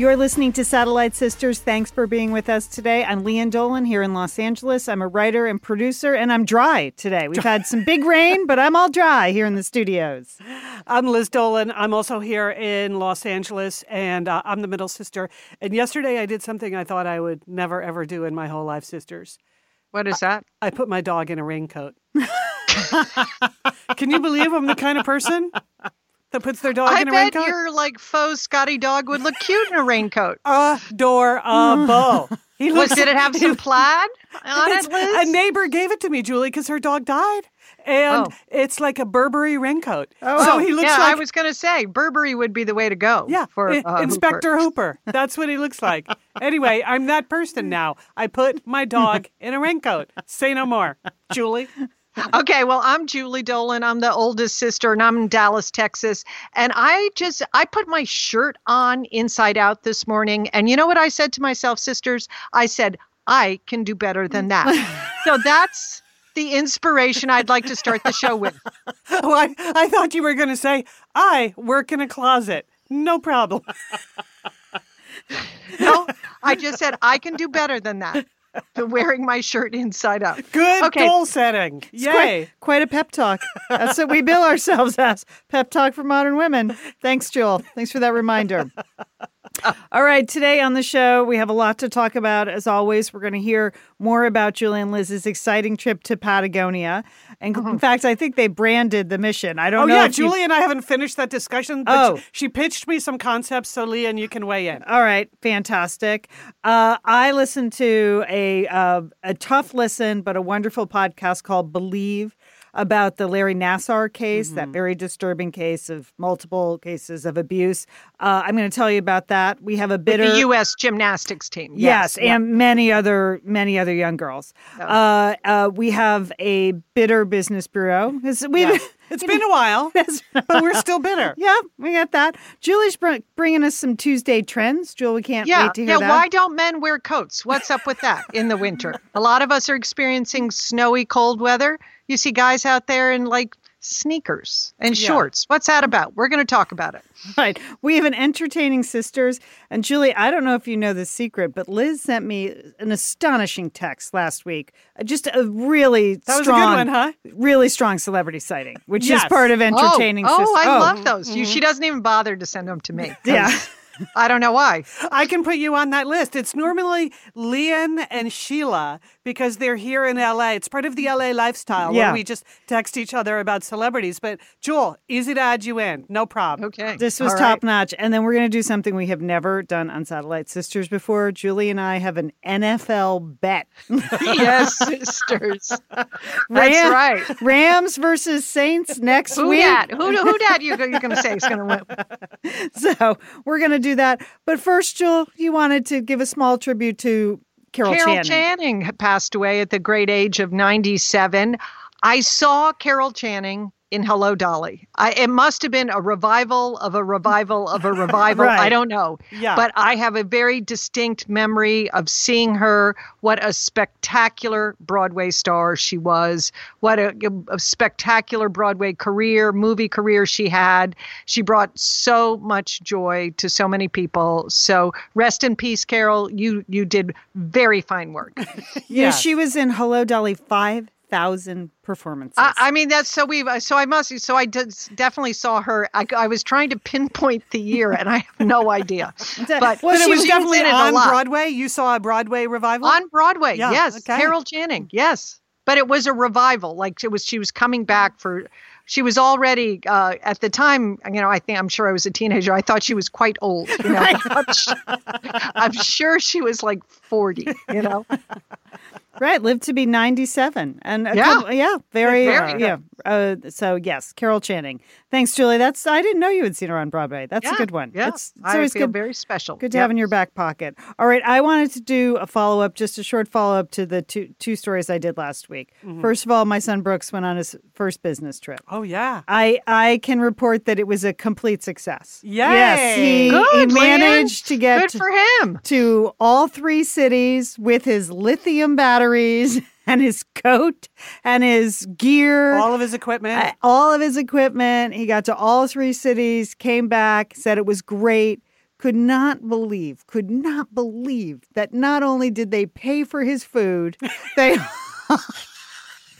You're listening to Satellite Sisters. Thanks for being with us today. I'm Lian Dolan here in Los Angeles. I'm a writer and producer, and I'm dry today. We've had some big rain, but I'm all dry here in the studios. I'm Liz Dolan. I'm also here in Los Angeles, and uh, I'm the middle sister. And yesterday I did something I thought I would never, ever do in my whole life, sisters. What is that? I put my dog in a raincoat. Can you believe I'm the kind of person that puts their dog I in a bet your like faux Scotty dog would look cute in a raincoat. Adorable. He Was looks. did it have some plaid on it, Liz? A neighbor gave it to me, Julie, because her dog died, and Oh. it's like a Burberry raincoat. Oh. so he looks yeah, like I was going to say Burberry would be the way to go. yeah, for I- uh, Inspector Hooper. Hooper. That's what he looks like. anyway, I'm that person now. I put my dog in a raincoat. Say no more, Julie. Okay, well, I'm Julie Dolan. I'm the oldest sister, and I'm in Dallas, Texas. And I just I put my shirt on inside out this morning, and you know what I said to myself, sisters? I said I can do better than that. so that's the inspiration I'd like to start the show with. Oh, I, I thought you were going to say I work in a closet. No problem. No, I just said I can do better than that. Than wearing my shirt inside out. Good Okay. goal setting. Yay. Quite, quite a pep talk. That's what we bill ourselves as. Pep talk for modern women. Thanks, Joel. Thanks for that reminder. All right, today on the show, we have a lot to talk about. As always, we're going to hear more about Julie and Liz's exciting trip to Patagonia. And in fact, I think they branded the mission. I don't Oh know. yeah, if you- Julie and I haven't finished that discussion. But Oh. she, she pitched me some concepts, so Leah, you can weigh in. All right, fantastic. Uh, I listened to a uh, a tough listen, but a wonderful podcast called Believe about the Larry Nassar case, that very disturbing case of multiple cases of abuse. Uh, I'm going to tell you about that. We have a bitter The U.S. gymnastics team. Yes, yeah. and many other many other young girls. Uh, uh, we have a bitter business bureau. It's, we've, Yeah. It's been a while, but we're still bitter. yeah, we got that. Julie's br- bringing us some Tuesday trends. Julie, we can't Yeah, wait to hear yeah. that. Why don't men wear coats? What's up with that in the winter? A lot of us are experiencing snowy, cold weather. You see guys out there in like sneakers and Yeah. shorts. What's that about? We're going to talk about it. Right. We have an entertaining sisters. And Julie, I don't know if you know the secret, but Liz sent me an astonishing text last week. Uh, Just a really That was a good strong, one, huh? really strong celebrity sighting, which is part of entertaining oh, sisters. oh, I love those. You, she doesn't even bother to send them to me. Yeah. I don't know why. I can put you on that list. It's normally Lian and Sheila because they're here in LA. It's part of the LA lifestyle Yeah. where we just text each other about celebrities. But Jewel, easy to add you in. No problem. Okay. This was All top right. notch. And then we're going to do something we have never done on Satellite Sisters before. Julie and I have an NFL bet. yes, sisters. That's Ram- right. Rams versus Saints next Who week. dat? Who, who dat you, you're going to say is going to win? So we're going to do that. But first, Jewel, you wanted to give a small tribute to Carol, Carol Channing. Channing. had passed away at the great age of 97. I saw Carol Channing in Hello Dolly. I, it must have been a revival of a revival of a revival. Right. I don't know. Yeah. But I have a very distinct memory of seeing her. What a spectacular Broadway star she was. What a, a spectacular Broadway career, movie career she had. She brought so much joy to so many people. So rest in peace, Carol. You you did very fine work. Yeah, Yes. she was in Hello Dolly 5,000 performances. I, I mean, that's so we. So I must. So I did, definitely saw her. I, I was trying to pinpoint the year, and I have no idea. But, Well, But she it was was definitely in it on. Broadway. You saw a Broadway revival? on Broadway. Yeah, yes, okay. Carol Channing. Yes, but it was a revival. Like it was, she was coming back for. She was already uh, at the time. You know, I think I'm sure I was a teenager. I thought she was quite old. You know, I'm, sure, I'm sure she was like 40. You know, right, lived to be 97. And Yeah. couple- yeah, very, Very uh, yeah. Uh, so yes, Carol Channing. Thanks, Julie. That's I didn't know you had seen her on Broadway. That's a good one. Yeah, It's, it's I always feel good. very special. Good to Yep. have in your back pocket. All right, I wanted to do a follow up, just a short follow up to the two two stories I did last week. Mm-hmm. First of all, my son Brooks went on his first business trip. Oh yeah. I I can report that it was a complete success. Yay! Yes, he, Good, he Lian. managed to get Good for him. to all three cities with his lithium batteries and his coat and his gear. All of his equipment. uh, all of his equipment. He got to all three cities, came back, said it was great. Could not believe, could not believe that not only did they pay for his food, they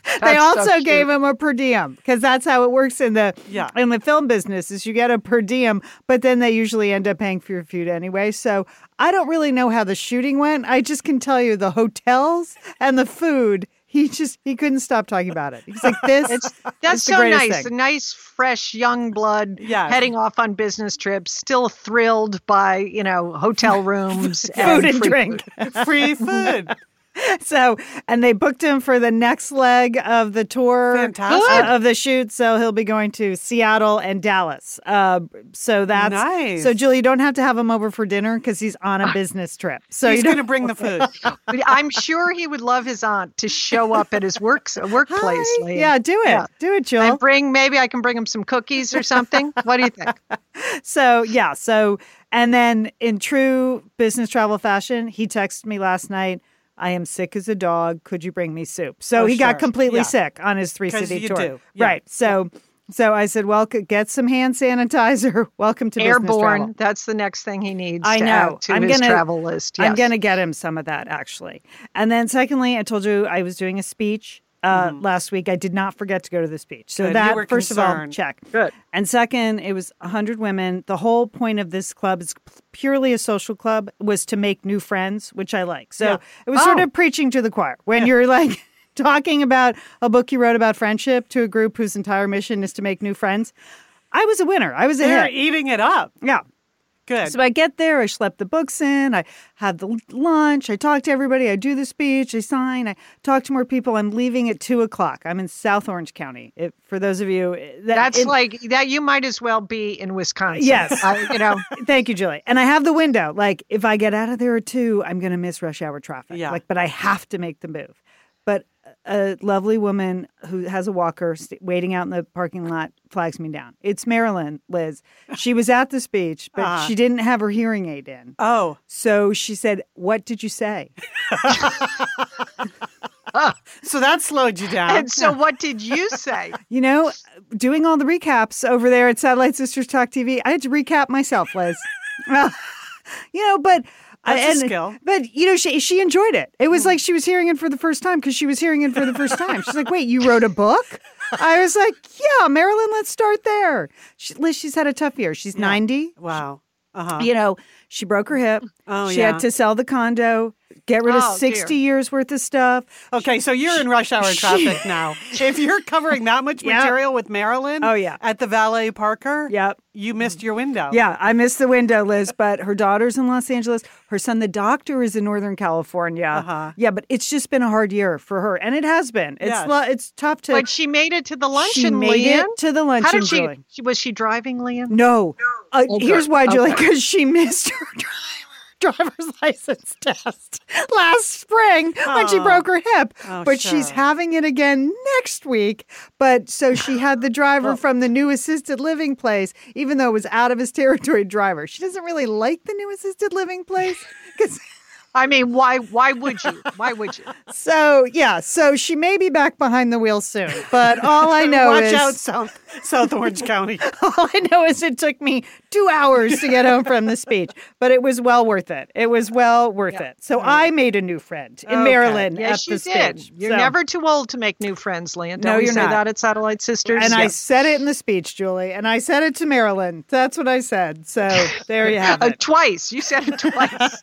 they also gave him a per diem because that's how it works in the Yeah. in the film business is you get a per diem, but then they usually end up paying for your food anyway. So I don't really know how the shooting went. I just can tell you the hotels and the food. He just he couldn't stop talking about it. He's like this. It's that's so nice. thing. A nice, fresh, young blood Yes. heading off on business trips, still thrilled by you know hotel rooms, food and free drink. food. Free food. So, and they booked him for the next leg of the tour Fantastic. uh, of the shoot. So he'll be going to Seattle and Dallas. Uh, so that's Nice. So, Julie, you don't have to have him over for dinner because he's on a business trip. So He's going to bring the food. I'm sure he would love his aunt to show up at his work workplace. Hi. Yeah, do it. Yeah. Do it, And Jill. bring maybe I can bring him some cookies or something. what do you think? So yeah, so and then in true business travel fashion, he texted me last night. I am sick as a dog. Could you bring me soup? So Oh, he sure. got completely Yeah. sick on his three city tour. Yeah. Right. So so I said, well, get some hand sanitizer. Welcome to Airborne. That's the next thing he needs. I to know. to I'm his gonna- travel list. I'm going to get him some of that actually. And then secondly, I told you I was doing a speech uh, last week. I did not forget to go to the speech. So Mm-hmm. Good. That first of all, check. Good. And second, it was 100 women. The whole point of this club is purely a social club was to make new friends, which I like. So Yeah. it was sort Oh. of preaching to the choir. When you're like talking about a book you wrote about friendship to a group whose entire mission is to make new friends, I was a winner. I was a They're hit. eating it up. Yeah. Good. So I get there, I schlep the books in, I have the lunch, I talk to everybody, I do the speech, I sign, I talk to more people. I'm leaving at two o'clock. I'm in South Orange County. It, for those of you, eh, that, That's it- like that. You might as well be in Wisconsin. Yes. I, you know. Thank you, Julie. And I have the window. Like, if I get out of there at two, I'm going to miss rush hour traffic. Yeah. Like, but I have to make the move. But a lovely woman who has a walker st- waiting out in the parking lot flags me down. It's Marilyn, Liz. She was at the speech, but Ah. she didn't have her hearing aid in. oh, So she said, What did you say? so that slowed you down. And so, what did you say? You know, doing all the recaps over there at Satellite Sisters Talk TV, I had to recap myself, Liz. well, you know, but That's a skill. But you know, she she enjoyed it. It was like she was hearing it for the first time because she was hearing it for the first time. She's like, "Wait, you wrote a book?" I was like, "Yeah, Marilyn, let's start there." She, Liz, she's had a tough year. She's ninety. wow. Uh huh. You know, she broke her hip. Oh, she yeah. had to sell the condo, get rid Oh, of dear. sixty years worth of stuff. Okay, so you're in rush hour traffic now. If you're covering that much Yep. material with Marilyn Oh, yeah. at the Valet Parker, Yep. you missed your window. Yeah, I missed the window, Liz, but her daughter's in Los Angeles. Her son, the doctor, is in Northern California. Uh-huh. Yeah, but it's just been a hard year for her, and it has been. It's Yes. lo- it's tough to. But she made it to the luncheon, she made Lian. it to the luncheon. How did she, Julie. she? Was she driving, Lian? No. Uh, Oh, here's why, Julie, Okay. because she missed her driver. Driver's license test last spring when she Oh. broke her hip, Oh, but she's having it again next week. But so she had the driver from the new assisted living place, even though it was out of his territory driver. She doesn't really like the new assisted living place because I mean, why? Why would you? Why would you? so yeah, so she may be back behind the wheel soon. But all I know Watch is out, South, South Orange County. All I know is it took me two hours to get home from the speech, but it was well worth it. It was well worth it. So I made a new friend in Okay. Marilyn Yes, at the did. speech. You're So- never too old to make new friends, Lian. Don't No, you're not. that at Satellite Sisters? And I said it in the speech, Julie, and I said it to Marilyn. That's what I said. So there you have Uh, it. twice. You said it twice.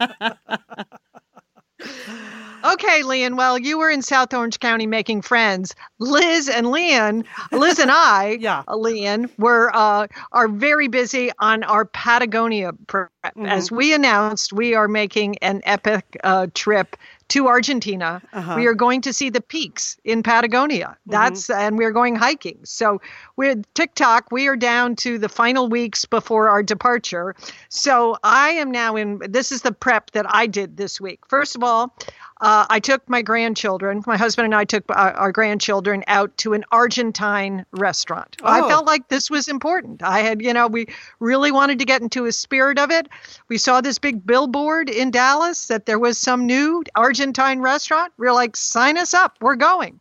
Okay, Lian. Well, you were in South Orange County making friends. Liz and Lian, Liz and I, Yeah. Lian, Lian, were uh, are very busy on our Patagonia prep. Mm-hmm. As we announced, we are making an epic uh, trip to Argentina. Uh-huh. We are going to see the peaks in Patagonia. That's and we're going hiking. So we're TikTok. We are down to the final weeks before our departure. So I am now in. This is the prep that I did this week. First of all, uh, I took my grandchildren, my husband and I took uh, our grandchildren out to an Argentine restaurant. I Oh. felt like this was important. I had, you know, we really wanted to get into a spirit of it. We saw this big billboard in Dallas that there was some new Argentine restaurant. We are like, sign us up, we're going.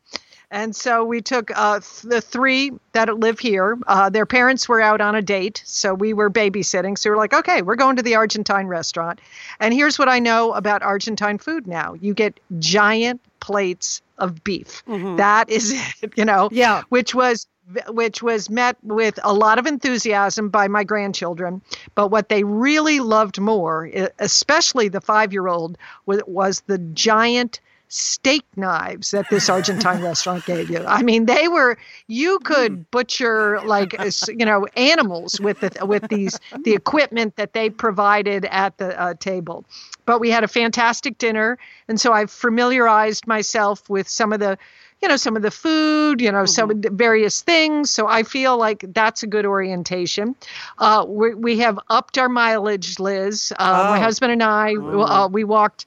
And so we took uh, th- the three that live here. Uh, their parents were out on a date, so we were babysitting. So we're like, okay, we're going to the Argentine restaurant. And here's what I know about Argentine food now you get giant plates of beef. That is it, you know, Yeah. which was which was met with a lot of enthusiasm by my grandchildren. But what they really loved more, especially the five year old, was, was the giant steak knives that this Argentine restaurant gave you. I mean, they were you could butcher like you know animals with the with these the equipment that they provided at the uh, table. But we had a fantastic dinner, and so I've familiarized myself with some of the you know some of the food you know some of the various things so i feel like that's a good orientation uh, we, we have upped our mileage liz uh, my Oh. husband and i uh, we walked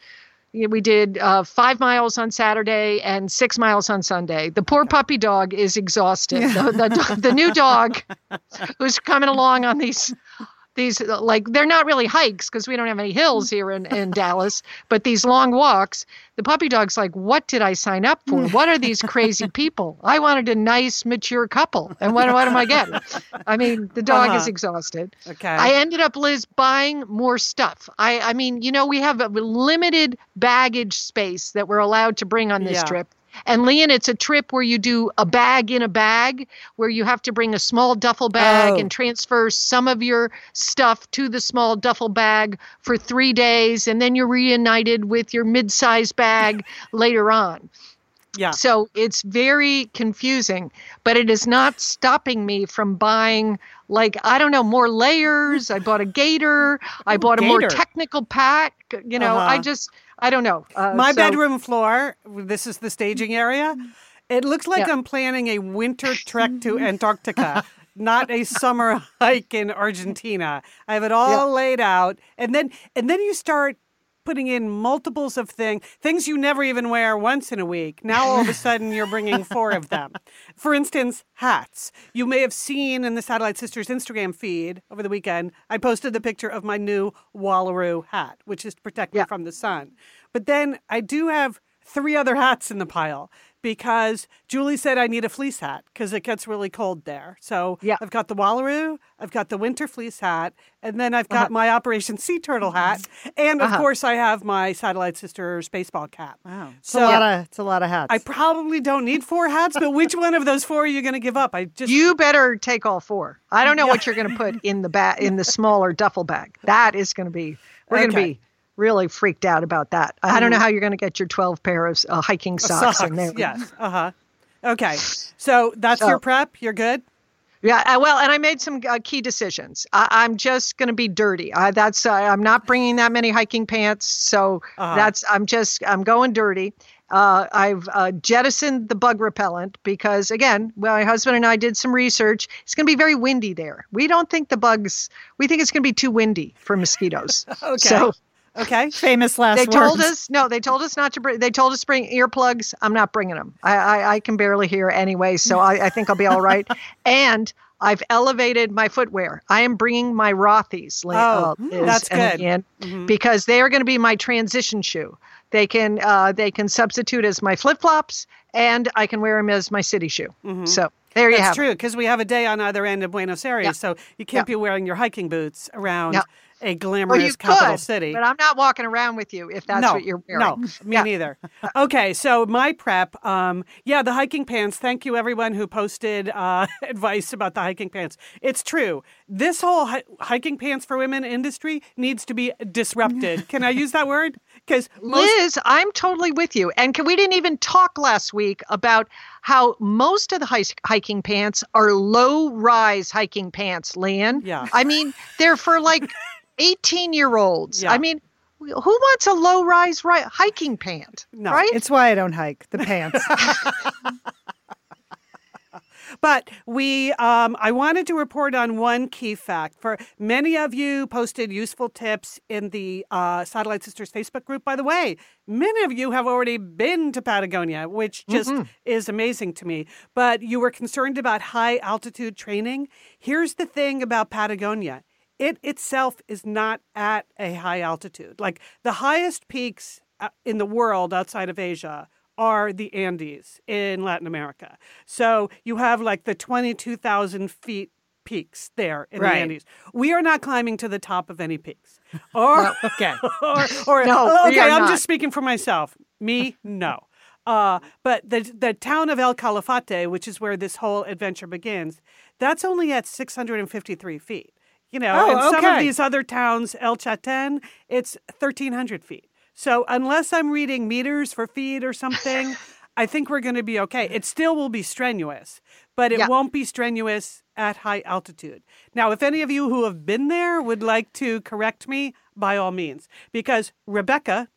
we did uh, five miles on Saturday and six miles on Sunday. The poor puppy dog is exhausted. The, the, the new dog who's coming along on these these like they're not really hikes because we don't have any hills here in, in Dallas, but these long walks. The puppy dog's like, what did I sign up for? What are these crazy people? I wanted a nice mature couple, and what what am I getting? I mean, the dog is Uh-huh. exhausted. Okay. I ended up, Liz, buying more stuff. I, I mean, you know, we have a limited baggage space that we're allowed to bring on this Yeah. trip. And Lian, it's a trip where you do a bag in a bag, where you have to bring a small duffel bag Oh. and transfer some of your stuff to the small duffel bag for three days, and then you're reunited with your mid-sized bag later on. Yeah. So it's very confusing, but it is not stopping me from buying, like, I don't know, more layers. I bought a gaiter. I bought a more technical pack. You know, I Uh-huh. just, I don't know. Uh, My so- bedroom floor, this is the staging area. It looks like Yeah. I'm planning a winter trek to Antarctica, not a summer hike in Argentina. I have it all laid out. And then and then you start putting in multiples of things, things you never even wear once in a week. Now all of a sudden you're bringing four of them. For instance, hats. You may have seen in the Satellite Sisters Instagram feed over the weekend, I posted the picture of my new Wallaroo hat, which is to protect me from the sun. But then I do have three other hats in the pile because Julie said I need a fleece hat because it gets really cold there. So Yeah. I've got the Wallaroo, I've got the winter fleece hat, and then I've got Uh-huh. my Operation Sea Turtle hat, and of Uh-huh. course I have my Satellite Sister baseball cap. Wow. It's So a lot of it's a lot of hats. I probably don't need four hats, but which one of those four are you going to give up? I just You better take all four. I don't know what you're going to put in the bag in the smaller duffel bag. That is going to be. We're going to be really freaked out about that. I don't know how you're going to get your 12 pair of uh, hiking socks, in there. Yes. Uh huh. Okay. So that's So- your prep. You're good. Yeah, uh, well, and I made some uh, key decisions. I, I'm just going to be dirty. I, that's uh, I'm not bringing that many hiking pants, so Uh-huh. that's I'm just I'm going dirty. Uh, I've uh, jettisoned the bug repellent because again, well, my husband and I did some research. It's going to be very windy there. We don't think the bugs. We think it's going to be too windy for mosquitoes. Okay. So Okay. Famous last they words. told us no. They told us not to bring. They told us to bring earplugs. I'm not bringing them. I I, I can barely hear anyway, so I, I think I'll be all right. and I've elevated my footwear. I am bringing my Rothy's. Oh, Liz that's and good. Mm-hmm. Because they are going to be my transition shoe. They can uh, they can substitute as my flip flops, and I can wear them as my city shoe. So there you Mm-hmm. That's have true because we have a day on either end of Buenos Aires, Yeah. so you can't Yeah. be wearing your hiking boots around Yeah. A glamorous you capital could, city. but I'm not walking around with you if that's no, what you're wearing. No, me Yeah. neither. Okay, so my prep, um, yeah, the hiking pants. Thank you, everyone who posted uh, advice about the hiking pants. It's true. This whole hi- hiking pants for women industry needs to be disrupted. Can I use that word? Because Liz, I'm totally with you. And can, we didn't even talk last week about how most of the his- hiking pants are low rise hiking pants, Lian. Yeah. I mean, they're for like 18 year olds. Yeah. I mean, who wants a low rise ri- hiking pant? No, right? It's why I don't hike the pants. But we, um, I wanted to report on one key fact. For many of you posted useful tips in the uh, Satellite Sisters Facebook group. By the way, many of you have already been to Patagonia, which just is amazing to me. But you were concerned about high altitude training. Here's the thing about Patagonia. It itself is not at a high altitude. Like the highest peaks uh, in the world outside of Asia are the Andes in Latin America. So you have like the 22,000 feet peaks there in Right. the Andes. We are not climbing to the top of any peaks. Or, okay. or, or No, oh, okay, I'm not. just speaking for myself. Me, no. Uh, but the the town of El Calafate, which is where this whole adventure begins, that's only at 653 feet. You know, Oh, and some of these other towns, El Chaltén, it's 1,300 feet. So unless I'm reading meters for feet or something, I think we're going to be okay. It still will be strenuous, but it Yeah. won't be strenuous at high altitude. Now, if any of you who have been there would like to correct me, by all means, because Rebecca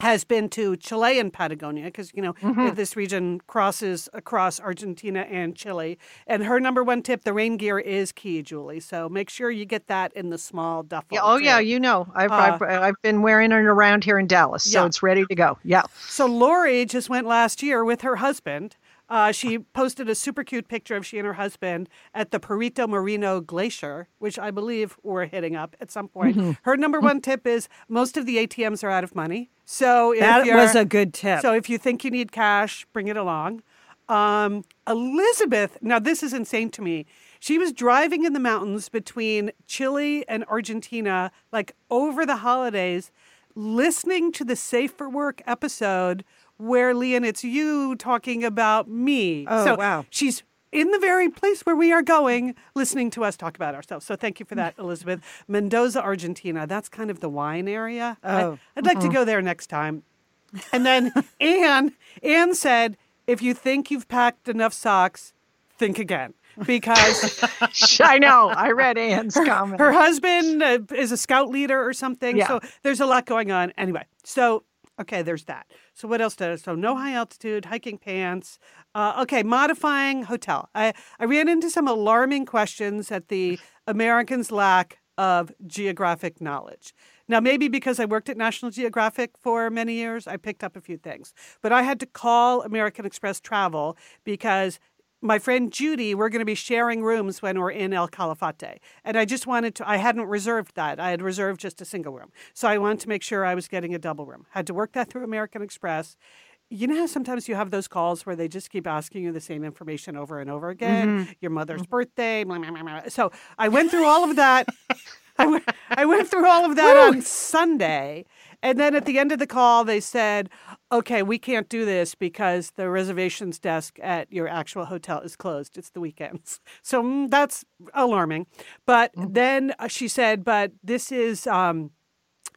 has been to Chilean Patagonia because you know Mm-hmm. this region crosses across Argentina and Chile. And her number one tip: the rain gear is key, Julie. So make sure you get that in the small duffel. Yeah, oh yeah, you know, I've, Uh, I've I've been wearing it around here in Dallas, so Yeah. it's ready to go. Yeah. So Lori just went last year with her husband. Uh, she posted a super cute picture of she and her husband at the Perito Moreno Glacier, which I believe we're hitting up at some point. Mm-hmm. Her number one tip is most of the ATMs are out of money. So if That was a good tip. So if you think you need cash, bring it along. Um, Elizabeth, now this is insane to me. She was driving in the mountains between Chile and Argentina, like over the holidays, listening to the Safe for Work episode where Lian, it's you talking about me. Oh, so wow. She's in the very place where we are going, listening to us talk about ourselves. So thank you for that, Elizabeth. Mendoza, Argentina. That's kind of the wine area. I- Oh. I'd like to go there next time. And then Anne, Anne said, if you think you've packed enough socks, think again. Because I know. I read Anne's comment. her husband uh, is a scout leader or something. Yeah. So there's a lot going on. Anyway, so, okay, there's that. So what else did I? So no high altitude, hiking pants. Uh, okay, modifying hotel. I, I ran into some alarming questions at the Americans' lack of geographic knowledge. Now, maybe because I worked at National Geographic for many years, I picked up a few things. But I had to call American Express Travel because my friend Judy, we're going to be sharing rooms when we're in El Calafate. And I just wanted to, I hadn't reserved that. I had reserved just a single room. So I wanted to make sure I was getting a double room. Had to work that through American Express. You know how sometimes you have those calls where they just keep asking you the same information over and over again? Mm-hmm. Your mother's mm-hmm. birthday, blah, blah, blah, blah. So I went through all of that. I went, I went through all of that on Sunday. And then at the end of the call, they said, okay, we can't do this because the reservations desk at your actual hotel is closed. It's the weekends. So mm, that's alarming. But then uh, she said, but this is. Um,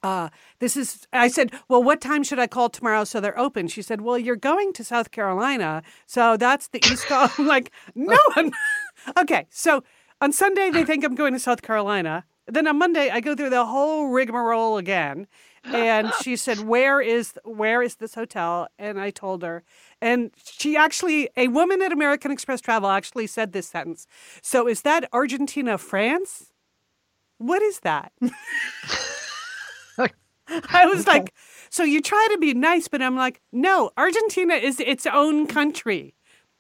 uh, this is, I said, well, what time should I call tomorrow so they're open? She said, well, you're going to South Carolina. So that's the East Coast. I'm like, no. I'm okay. So on Sunday, they think I'm going to South Carolina. Then on Monday, I go through the whole rigmarole again. And she said, where is, where is this hotel? And I told her, and she actually, a woman at American Express Travel actually said this sentence. So is that Argentina, France? What is that? I was like, so you try to be nice, but I'm like, no, Argentina is its own country.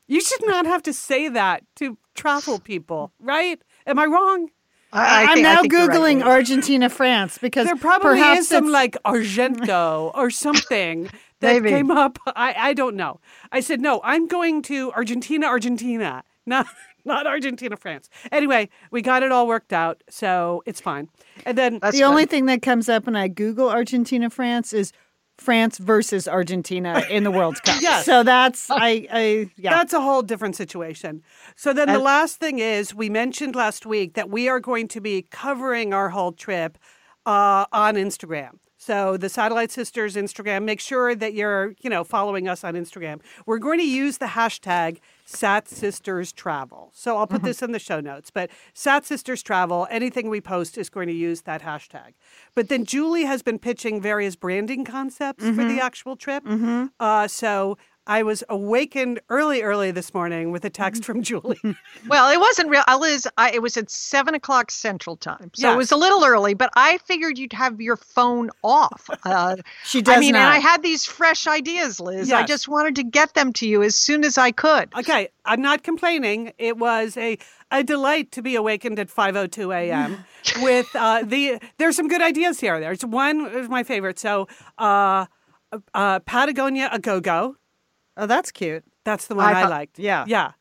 You should not have to say that to travel people, right? Am I wrong? I, I I'm think- I now think you're right, Googling Argentina, France because There probably perhaps is some like Argento or something that Maybe. came up. I, I don't know. I said, no, I'm going to Argentina, Argentina, not, not Argentina, France. Anyway, we got it all worked out, so it's fine. And then That's the only thing that comes up when I Google Argentina, France is France versus Argentina in the World Cup. Yes. So that's I, I yeah. That's a whole different situation. So then the last thing is we mentioned last week that we are going to be covering our whole trip uh, on Instagram. So the Satellite Sisters Instagram, make sure that you're, you know, following us on Instagram. We're going to use the hashtag Sat Sisters Travel. So I'll put mm-hmm. this in the show notes. But Sat Sisters Travel, anything we post is going to use that hashtag. But then Julie has been pitching various branding concepts for the mm-hmm. actual trip. Mm-hmm. Uh, so I was awakened early, early this morning with a text from Julie. Well, it wasn't real. uh, Liz, I, it was at seven o'clock Central Time, so it was a little early. But I figured you'd have your phone off. Uh, She does I mean, not. and I had these fresh ideas, Liz. I just wanted to get them to you as soon as I could. Okay, I'm not complaining. It was a a delight to be awakened at 5:02 a.m. with uh, the. There's some good ideas here. There's one is my favorite. So, uh, uh, Patagonia a go go. Oh, that's cute. That's the one I I, liked. Yeah. yeah.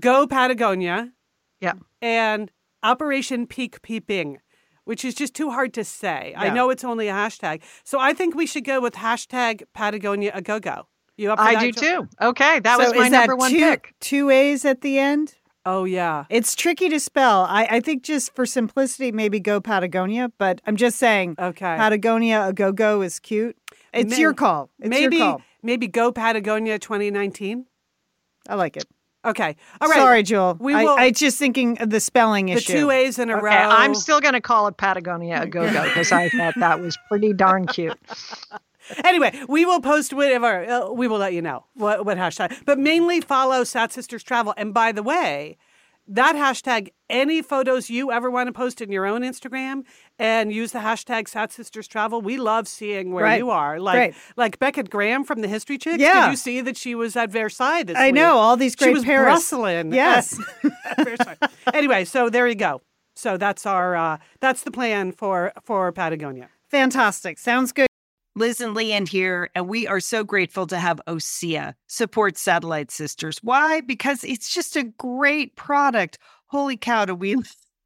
Go Patagonia Yeah. and Operation Peak Peeping, which is just too hard to say. I know it's only a hashtag, so I think we should go with hashtag Patagonia a go go. You up? For I do too. Okay, that so was my number one two, pick. Two A's at the end. Oh yeah. It's tricky to spell. I, I think just for simplicity, maybe go Patagonia. But I'm just saying, Okay. Patagonia a go go is cute. It's your call. It's maybe your call. Maybe go Patagonia 2019. I like it. Okay. All right. Sorry, Joel. We I, will- I just thinking of the spelling issue. The two A's in a Okay, row. I'm still going to call it Patagonia a go go because I thought that was pretty darn cute. Anyway, we will post whatever. Uh, we will let you know what, what hashtag. But mainly follow Sat Sisters Travel. And by the way, that hashtag, any photos you ever want to post in your own Instagram and use the hashtag Sat Sisters Travel. We love seeing where Right. you are. Like Great. like Beckett Graham from the History Chicks. Yeah. Did you see that she was at Versailles this I week? know all these great. She was Paris. brustling. Yes. anyway, so there you go. So that's our uh, that's the plan for for Patagonia. Fantastic. Sounds good. Liz and Lian here, and we are so grateful to have OSEA support Satellite Sisters. Why? Because it's just a great product. Holy cow, do we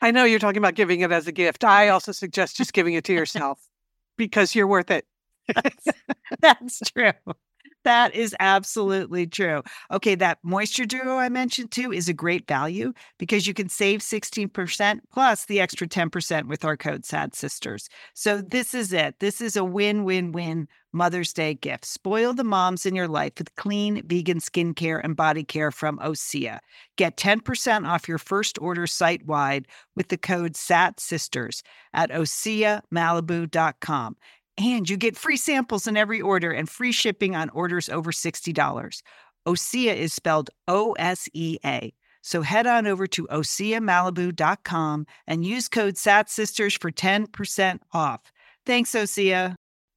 I know you're talking about giving it as a gift. I also suggest just giving it to yourself because you're worth it. That's true. That is absolutely true. Okay, that moisture duo I mentioned too is a great value because you can save 16% plus the extra 10% with our code SAT Sisters. So this is it. This is a win win win Mother's Day gift. Spoil the moms in your life with clean vegan skincare and body care from Osea. Get 10% off your first order site wide with the code SAT Sisters at OseaMalibu.com. And you get free samples in every order and free shipping on orders over $60. Osea is spelled O S E A. So head on over to OseaMalibu.com and use code SATSisters for 10% off. Thanks, Osea.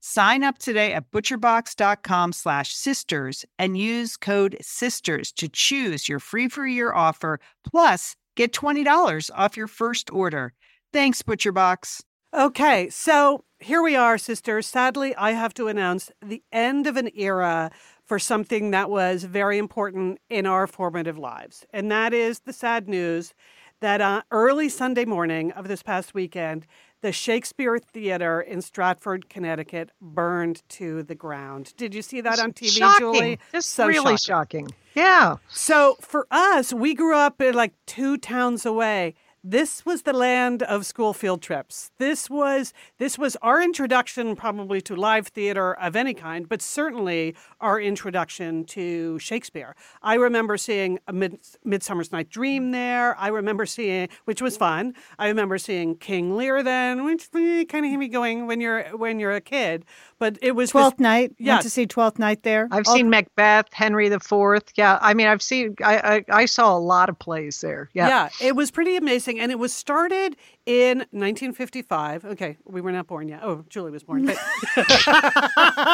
Sign up today at butcherbox.com slash sisters and use code SISTERS to choose your free for year offer, plus get $20 off your first order. Thanks, ButcherBox. Okay, so here we are, sisters. Sadly, I have to announce the end of an era for something that was very important in our formative lives. And that is the sad news that uh, early Sunday morning of this past weekend, the Shakespeare Theater in Stratford, Connecticut burned to the ground. Did you see that on TV, shocking. Julie? Just So really shocking. shocking. Yeah. So for us, we grew up in like two towns away. This was the land of school field trips. This was this was our introduction probably to live theater of any kind, but certainly our introduction to Shakespeare. I remember seeing a Mid- Midsummer's Night Dream there. I remember seeing, which was fun. I remember seeing King Lear then, which kind of had me going when you're when you're a kid. But it was this- Twelfth Night. Yeah. Went to see Twelfth Night there. I've All- seen Macbeth, Henry the Fourth. Yeah. I mean, I've seen, I, I, I saw a lot of plays there. Yeah. Yeah, it was pretty amazing. And it was started in 1955. Okay, we were not born yet. Oh, Julie was born. But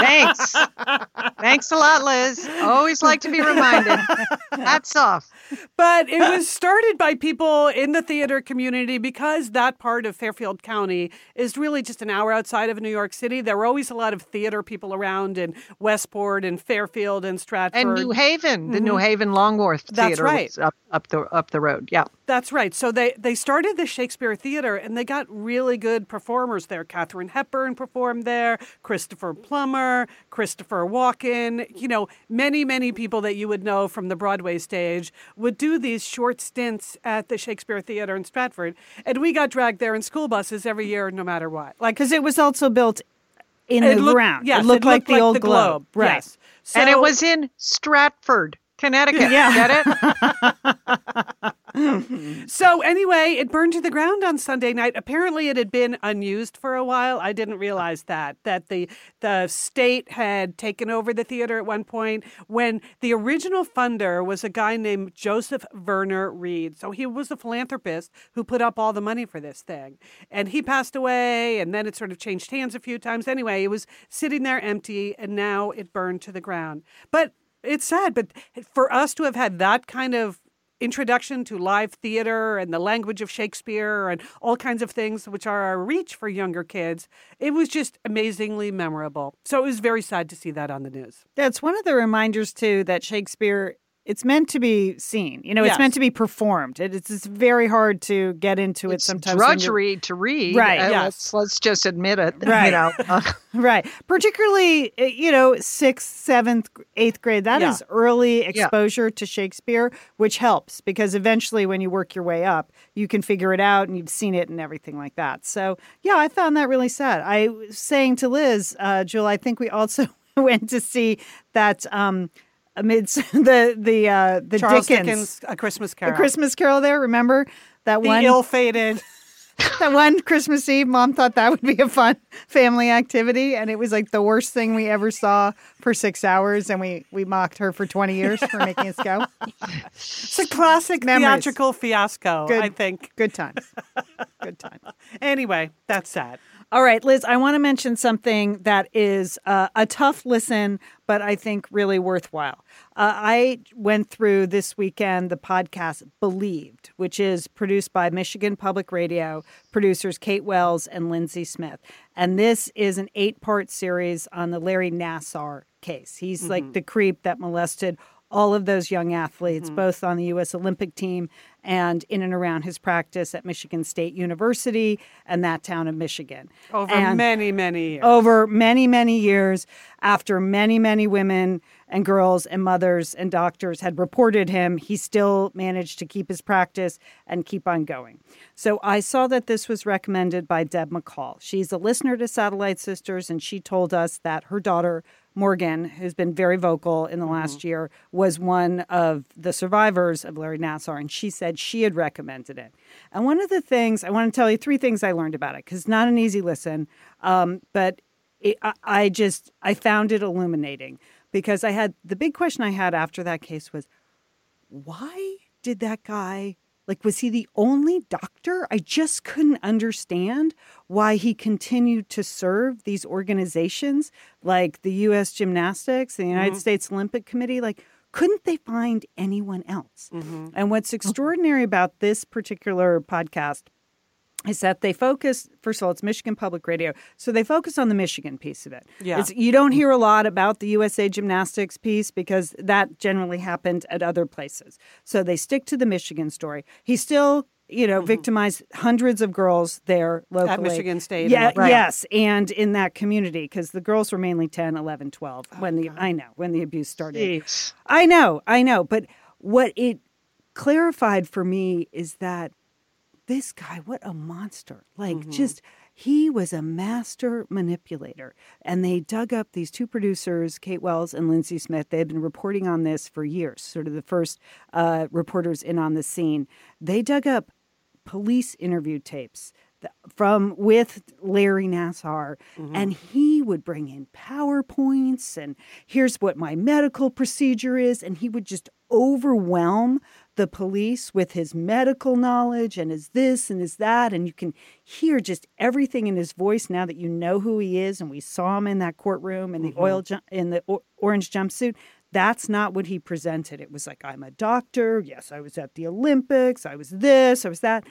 Thanks. Thanks a lot, Liz. Always like to be reminded. Hats off. but it was started by people in the theater community because that part of Fairfield County is really just an hour outside of New York City. There were always a lot of theater people around in Westport and Fairfield and Stratford. And New Haven, the New Haven Long Wharf Mm-hmm. That's Theater right. up, up the up the road. Yeah. That's right. So they they started the Shakespeare Theater and they got really good performers there. Katharine Hepburn performed there, Christopher Plummer, Christopher Walken, you know, many many people that you would know from the Broadway stage would do these short stints at the Shakespeare Theater in Stratford, and we got dragged there in school buses every year no matter what. Like because it was also built in it the looked- ground. Yes, it looked like the old globe. Right. Yes. and it was in Stratford, Connecticut. Yeah. Get it? So anyway, it burned to the ground on Sunday night. Apparently, it had been unused for a while. I didn't realize that that the the state had taken over the theater at one point when the original funder was a guy named Joseph Verner Reed. So he was a philanthropist who put up all the money for this thing, and he passed away. And then it sort of changed hands a few times. Anyway, it was sitting there empty, and now it burned to the ground. But it's sad. But for us to have had that kind of introduction to live theater and the language of Shakespeare and all kinds of things which are a reach for younger kids. It was just amazingly memorable. So it was very sad to see that on the news. That's one of the reminders too that Shakespeare it's meant to be seen. You know, it's meant to be performed. It, it's, it's very hard to get into it It's sometimes. when you're- drudgery to read. Right, Uh, yes. Let's, let's just admit it. Right. You know. Right. Particularly, uh, you know, sixth, seventh, eighth grade. That is Yeah. early exposure to Shakespeare, which helps because eventually when you work your way up, you can figure it out and you've seen it and everything like that. So, yeah, I found that really sad. I was saying to Liz, uh, Jill, I think we also went to see that um, amidst the, the, uh, the Charles Dickens, Dickens, A Christmas Carol. the Christmas Carol there. Remember that the one? ill-fated. that one Christmas Eve, mom thought that would be a fun family activity, and it was like the worst thing we ever saw for six hours, and we we mocked her for twenty years for making us go. It's a classic Memories. theatrical fiasco, Good. I think. Good times, good times. Anyway, that's sad. All right, Liz, I want to mention something that is uh, a tough listen, but I think really worthwhile. Uh, I went through this weekend the podcast Believed, which is produced by Michigan Public Radio producers Kate Wells and Lindsey Smith. And this is an eight part series on the Larry Nassar case. He's like the creep that molested all of those young athletes, mm-hmm. both on the U.S. Olympic team and in and around his practice at Michigan State University and that town of Michigan. Over And- many, many years. over many, many years after many, many women and girls and mothers and doctors had reported him, he still managed to keep his practice and keep on going. So I saw that this was recommended by Deb McCall. She's a listener to Satellite Sisters, and she told us that her daughter, Morgan, who's been very vocal in the last year, was one of the survivors of Larry Nassar, and she said she had recommended it. And one of the things I want to tell you three things I learned about it because it's not an easy listen, um, but it, I, I just I found it illuminating because I had the big question I had after that case was why did that guy like was he the only doctor? I just couldn't understand why he continued to serve these organizations like the us gymnastics the united mm-hmm. states olympic committee. Like couldn't they find anyone else? Mm-hmm. And what's mm-hmm. extraordinary about this particular podcast is that they focus first of all it's michigan public radio so they focus on the michigan piece of it Yeah. It's, you don't hear a lot about the usa gymnastics piece because that generally happened at other places so they stick to the michigan story he still you know victimized hundreds of girls there locally Mm-hmm. At Michigan State yeah Right. yes and in that community because the girls were mainly 10 11 12 Oh, when the i know when the abuse started Jeez. I know, I know. But what it clarified for me is that this guy, what a monster. Like, just, he was a master manipulator. And they dug up these two producers, Kate Wells and Lindsey Smith. They had been reporting on this for years, sort of the first uh, reporters in on the scene. They dug up police interview tapes from with Larry Nassar, and he would bring in PowerPoints and here's what my medical procedure is, and he would just overwhelm the police with his medical knowledge and his this and his that, and you can hear just everything in his voice now that you know who he is, and we saw him in that courtroom in the mm-hmm. oil ju- in the o- orange jumpsuit. That's not what he presented. It was like, I'm a doctor. Yes, I was at the Olympics. I was this, I was that.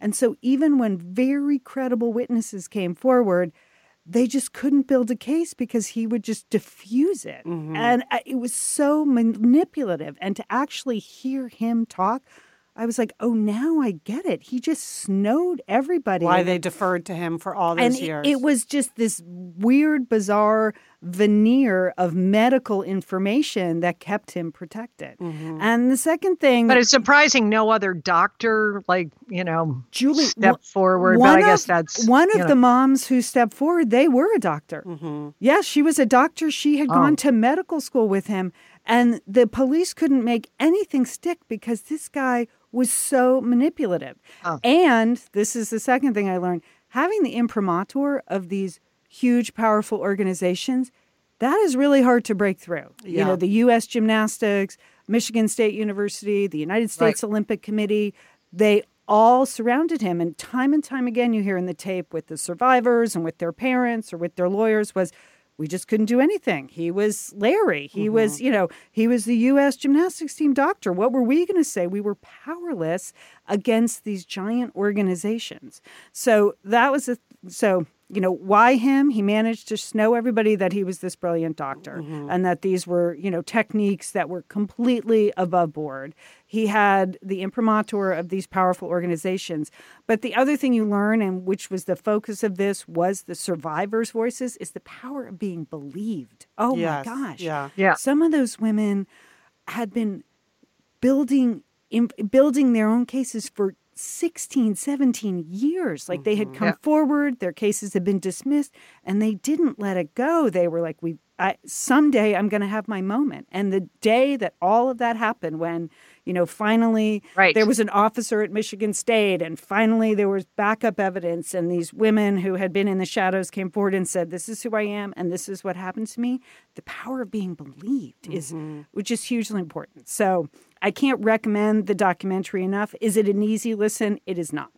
And so, even when very credible witnesses came forward, they just couldn't build a case because he would just diffuse it. Mm-hmm. And uh, it was so manipulative. And to actually hear him talk, I was like, oh, now I get it. He just snowed everybody. Why they deferred to him for all and those it, years. it was just this weird, bizarre veneer of medical information that kept him protected. And the second thing, But it's surprising no other doctor, like, you know, Julie stepped forward. But one I guess of- that's one of know. the moms who stepped forward. They were a doctor. Mm-hmm. Yes, she was a doctor. She had Oh. gone to medical school with him, and the police couldn't make anything stick because this guy was so manipulative. Oh. And this is the second thing I learned: having the imprimatur of these huge, powerful organizations. That is really hard to break through. You Yeah. know, the U.S. Gymnastics, Michigan State University, the United States Olympic Committee, they all surrounded him. And time and time again, you hear in the tape with the survivors and with their parents or with their lawyers was, we just couldn't do anything. He was Larry. He mm-hmm. was, you know, he was the U.S. gymnastics team doctor. What were we going to say? We were powerless against these giant organizations. So that was a, so, you know, why him? He managed to snow everybody that he was this brilliant doctor mm-hmm. and that these were, you know, techniques that were completely above board. He had the imprimatur of these powerful organizations. But the other thing you learn, and which was the focus of this, was the survivors' voices, is the power of being believed. Oh Yes, my gosh. yeah. Yeah. Some of those women had been building im- building their own cases for 16 17 years. Like they had mm-hmm. come Yeah. forward their cases had been dismissed and they didn't let it go. They were like we I, someday i'm going to have my moment. And the day that all of that happened when you know finally Right. there was an officer at michigan state and finally there was backup evidence and these women who had been in the shadows came forward and said this is who i am and this is what happened to me. The power of being believed is mm-hmm. which is hugely important. So i can't recommend the documentary enough is it an easy listen it is not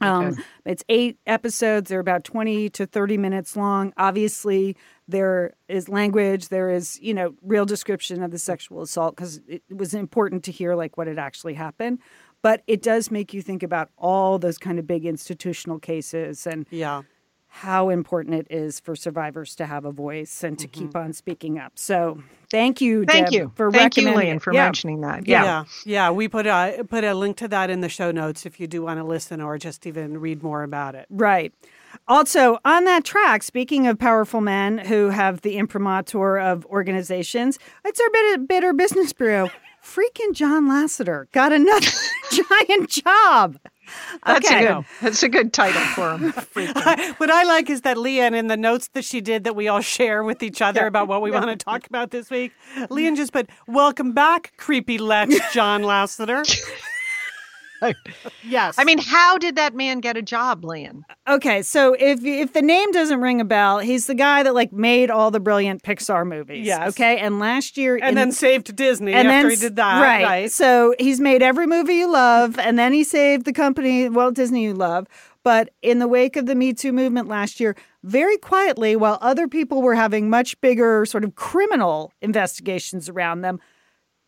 um, it's eight episodes. They're about 20 to 30 minutes long. Obviously, there is language, there is, you know, real description of the sexual assault because it was important to hear like what had actually happened. But it does make you think about all those kind of big institutional cases. And Yeah. How important it is for survivors to have a voice and to keep on speaking up. So thank you, Mm-hmm. Thank Deb, you. for Thank you, recommending Lian, for Yeah. mentioning that. Yeah. yeah, yeah. We put a put a link to that in the show notes if you do want to listen or just even read more about it. Right. Also, on that track, speaking of powerful men who have the imprimatur of organizations, it's our bitter, bitter business bureau. Freaking John Lasseter got another giant job. That's okay. a good. That's a good title for him. what I like is that Lian, in the notes that she did that we all share with each other about what we want to talk about this week, Lian just put, Welcome back, creepy lech John Lasseter. yes. I mean, how did that man get a job, Lian? Okay, so if if the name doesn't ring a bell, he's the guy that like made all the brilliant Pixar movies. Yes. Okay, and last year and in- then saved Disney and after then he did that. right. right. So he's made every movie you love, and then he saved the company Walt Disney you love. But in the wake of the Me Too movement last year, very quietly, while other people were having much bigger sort of criminal investigations around them,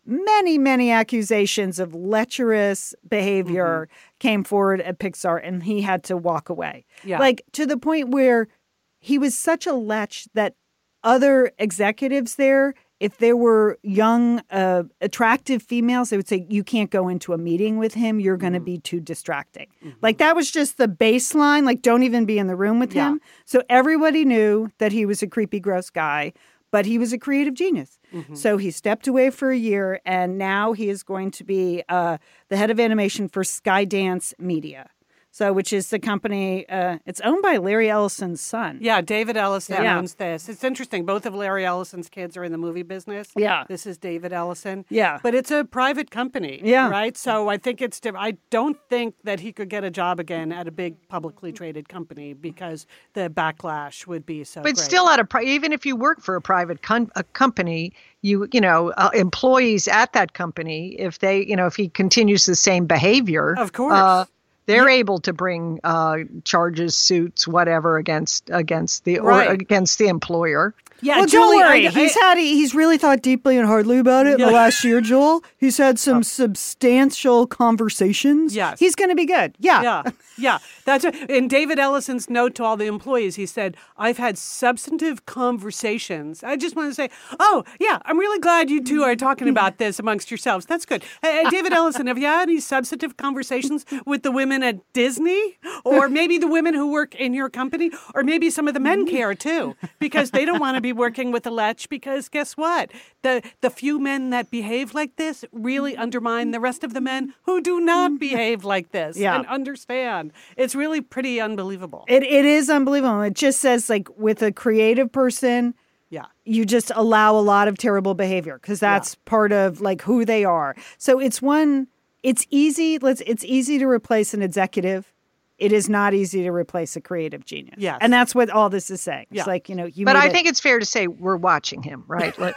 many, many accusations of lecherous behavior mm-hmm. came forward at Pixar, and he had to walk away. Yeah. Like to the point where he was such a lech that other executives there, if there were young, uh, attractive females, they would say, You can't go into a meeting with him. You're going to mm-hmm. be too distracting. Mm-hmm. Like that was just the baseline. Like, don't even be in the room with Yeah. him. So everybody knew that he was a creepy, gross guy, but he was a creative genius. So he stepped away for a year, and now he is going to be uh, the head of animation for Skydance Media. So, which is the company, uh, it's owned by Larry Ellison's son. Yeah, David Ellison Yeah. owns this. It's interesting. Both of Larry Ellison's kids are in the movie business. Yeah. This is David Ellison. Yeah. But it's a private company. Yeah. Right? So I think it's, diff- I don't think that he could get a job again at a big publicly traded company because the backlash would be so But great. still, at a pri- even if you work for a private con- a company, you you know uh, employees at that company, if they you know if he continues the same behavior, Of course. uh, they're able to bring uh, charges, suits, whatever against against the or against the employer. Yeah, well, Julie, don't worry. I- he's had he's really thought deeply and hardly about it in Yeah. the last year, Joel. He's had some oh. substantial conversations. Yes. he's going to be good. Yeah, yeah, yeah. That's a, in David Ellison's note to all the employees. He said, "I've had substantive conversations." I just want to say, "Oh, yeah, I'm really glad you two are talking about this amongst yourselves. That's good." Hey, hey, David Ellison, have you had any substantive conversations with the women at Disney, or maybe the women who work in your company, or maybe some of the men mm-hmm. care too because they don't want to be working with a lech? Because guess what? The the few men that behave like this really mm-hmm. undermine the rest of the men who do mm-hmm. not behave like this Yeah. and understand. It's really pretty unbelievable. It it is unbelievable. It just says like with a creative person, yeah. you just allow a lot of terrible behavior because that's part of like who they are. So it's one. It's easy. Let's. It's easy to replace an executive. It is not easy to replace a creative genius. Yes. and that's what all this is saying. Yeah. It's like you know you. But I it- think it's fair to say we're watching him, right?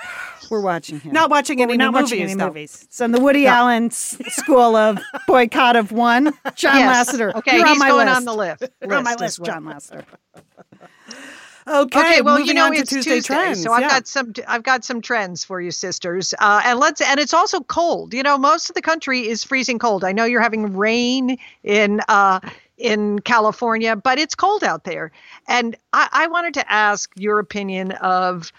We're watching him. Not watching Well, any not new watching movies, any though. movies. So in the Woody Allen school of boycott of one, John yes. Lasseter. Okay, You're he's on my going list. on the list. You're on my list, well. John Lasseter. Okay. Okay, well, you know on to it's Tuesday, Tuesday, trends. so I've yeah. got some. I've got some trends for you, sisters. Uh, and let's. And it's also cold. You know, most of the country is freezing cold. I know you're having rain in uh, in California, but it's cold out there. And I, I wanted to ask your opinion of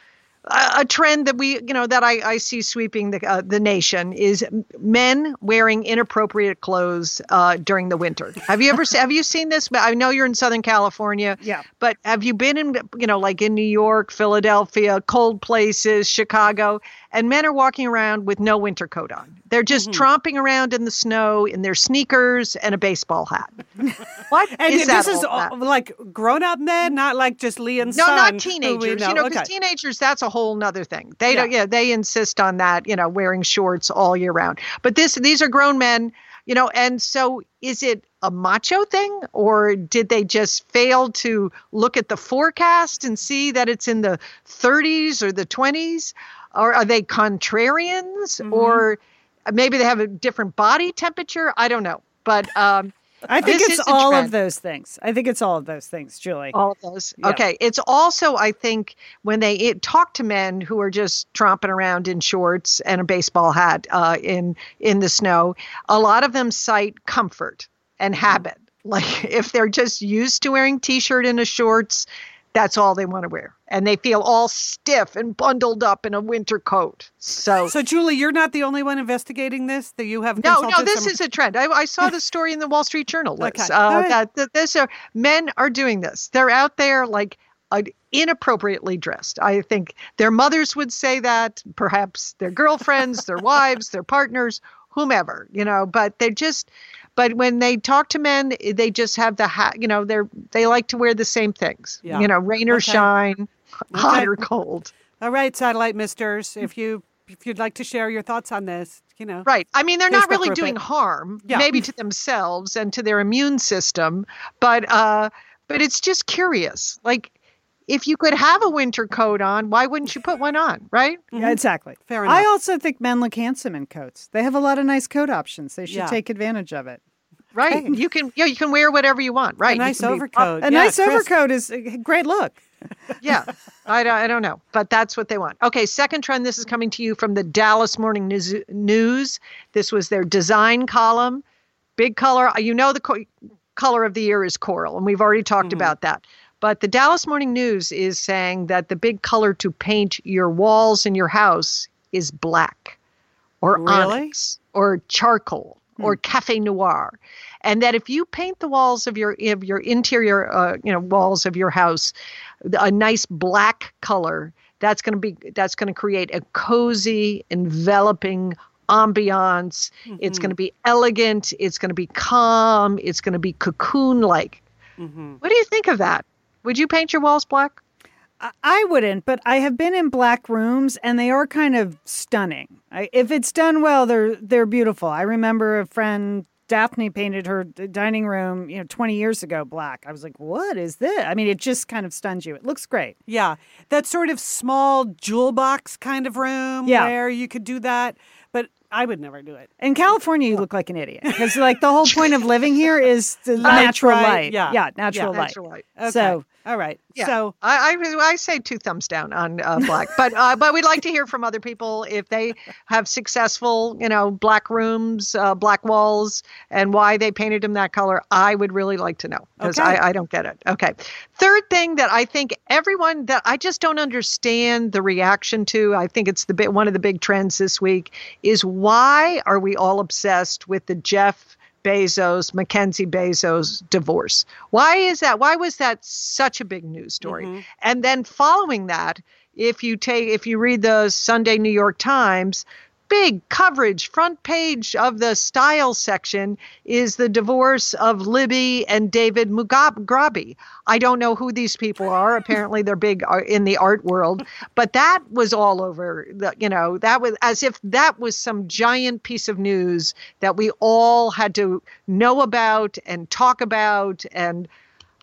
a, a trend that we, you know, that I, I see sweeping the uh, the nation is men wearing inappropriate clothes uh, during the winter. Have you ever have you seen this? I know you're in Southern California. Yeah. But have you been in, you know, like in New York, Philadelphia, cold places, Chicago, and men are walking around with no winter coat on? They're just mm-hmm. tromping around in the snow in their sneakers and a baseball hat. What is And that this is all, like grown up men, mm-hmm. not like just Lian's No, son. No, not teenagers. You know, because okay. teenagers, that's a whole nother thing. They don't, yeah, they insist on that, you know, wearing shorts all year round. But this, these are grown men, you know, and so is it a macho thing or did they just fail to look at the forecast and see that it's in the 30s or the 20s? Or are they contrarians Mm-hmm. or maybe they have a different body temperature? I don't know. But um, I think it's all trend. of those things. I think it's all of those things, Julie. all of those. Yeah. Okay. It's also, I think, when they it, talk to men who are just tromping around in shorts and a baseball hat uh, in in the snow, a lot of them cite comfort and habit. Like if they're just used to wearing t-shirt and a shorts, that's all they want to wear. And they feel all stiff and bundled up in a winter coat. So So, Julie, you're not the only one investigating this. That you have no, no, this some- is a trend. I, I saw the story in the Wall Street Journal. Liz, Okay. uh, right. that, that this are, men are doing this. They're out there like uh, inappropriately dressed. I think their mothers would say that, perhaps their girlfriends, their wives, their partners, whomever, you know. But they're just, but when they talk to men, they just have the hat. You know, they're they like to wear the same things. Yeah. You know, rain or Okay. shine, hot Okay. or cold. All right, satellite misters. If you if you'd like to share your thoughts on this, you know. Right. I mean, they're not really doing harm, Yeah. maybe to themselves and to their immune system, but uh, but it's just curious. Like, if you could have a winter coat on, why wouldn't you put one on? Right? Yeah, mm-hmm. exactly. Fair enough. I also think men look handsome in coats. They have a lot of nice coat options. They should Yeah. take advantage of it. Right. Okay. You can. Yeah, you can wear whatever you want. Right. A nice can be- overcoat. A Yeah, nice Chris- overcoat is a great look. yeah. I don't, I don't know, but that's what they want. Okay, second trend. This is coming to you from the Dallas Morning News. News. This was their design column. Big color. Uh, you know the co- color of the year is coral, and we've already talked mm-hmm. about that. But the Dallas Morning News is saying that the big color to paint your walls in your house is black, or Really? onyx, or charcoal, or cafe noir, and that if you paint the walls of your of your interior, uh, you know, walls of your house, a nice black color, that's going to be that's going to create a cozy, enveloping ambiance. It's going to be elegant. It's going to be calm. It's going to be cocoon-like. Mhm. What do you think of that? Would you paint your walls black? I- I wouldn't, but I have been in black rooms and they are kind of stunning. I, if it's done well, they're they're beautiful. I remember a friend Daphne painted her dining room, you know, 20 years ago black. I was like, "What is this?" I mean, it just kind of stuns you. It looks great. Yeah, that sort of small jewel box kind of room Yeah. where you could do that, but I would never do it. In California, you look like an idiot because, like, the whole point of living here is the natural right? light. Yeah. yeah, natural Yeah. light. Natural light. Okay. So- all right. Yeah. So I, I I say two thumbs down on uh, black, but uh, but we'd like to hear from other people if they have successful, you know, black rooms, uh, black walls, and why they painted them that color. I would really like to know because Okay. I, I don't get it. Okay. Third thing that I think everyone that I just don't understand the reaction to. I think it's the bit one of the big trends this week is why are we all obsessed with the Jeff Bezos, Mackenzie Bezos divorce. Why is that? Why was that such a big news story? Mm-hmm. And then following that, if you take if you read the Sunday New York Times, big coverage, front page of the style section is the divorce of Libby and David Mugrabi. I don't know who these people are. Apparently, they're big uh, in the art world, but that was all over. The, you know, that was as if that was some giant piece of news that we all had to know about and talk about. And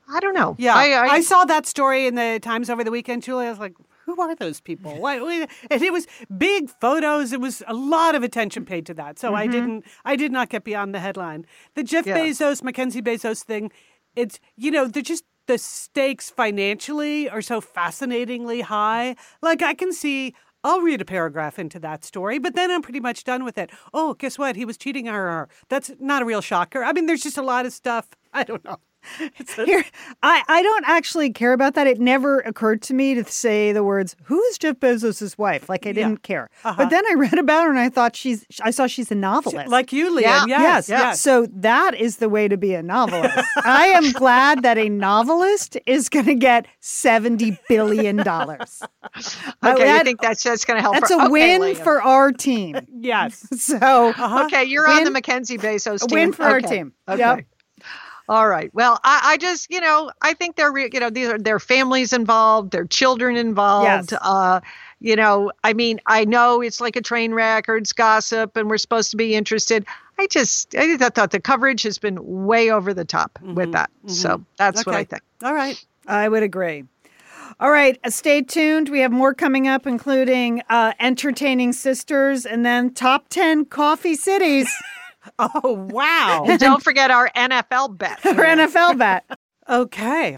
I don't know. yeah, I, I, I saw that story in the Times over the weekend, Julie. I was like, who are those people? Why, and it was big photos. It was a lot of attention paid to that. So I mm-hmm. didn't, I did not get beyond the headline. The Jeff Yeah. Bezos, Mackenzie Bezos thing, it's, you know, they're just, the stakes financially are so fascinatingly high. Like I can see, I'll read a paragraph into that story, but then I'm pretty much done with it. Oh, guess what? He was cheating on her. That's not a real shocker. I mean, there's just a lot of stuff. I don't know. It's a, Here, I, I don't actually care about that. It never occurred to me to say the words, "Who is Jeff Bezos' wife?" Like I didn't care. But then I read about her and I thought she's. I saw she's a novelist. like you, Lian. Yeah. Yes, yes, yes. So that is the way to be a novelist. I am glad that a novelist is going to get seventy billion dollars. okay, you think that's just going to help? That's her? a Okay, win Lian. for our team. Yes. So Uh-huh. Okay, you're on the Mackenzie Bezos a team. win for our Okay, team. Okay. Yep. All right. Well, I, I just, you know, I think they're, re- you know, these are their families involved, their children involved. Yes. Uh, you know, I mean, I know it's like a train wreck or it's gossip, and we're supposed to be interested. I just, I thought the coverage has been way over the top with that. So that's what I think. All right. I would agree. All right, uh, stay tuned. We have more coming up, including uh, entertaining sisters and then top 10 coffee cities Oh, wow. And don't forget our NFL bet. our NFL bet. okay.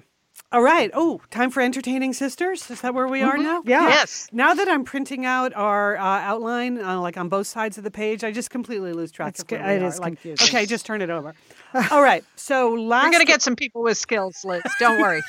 All right. Oh, time for entertaining sisters. Is that where we are now? Yeah. Yes. Now that I'm printing out our uh, outline, uh, like on both sides of the page, I just completely lose track of where co- it is Like, confusing. okay, just turn it over. All right. So last We're going to get some people with skills, Liz. Don't worry.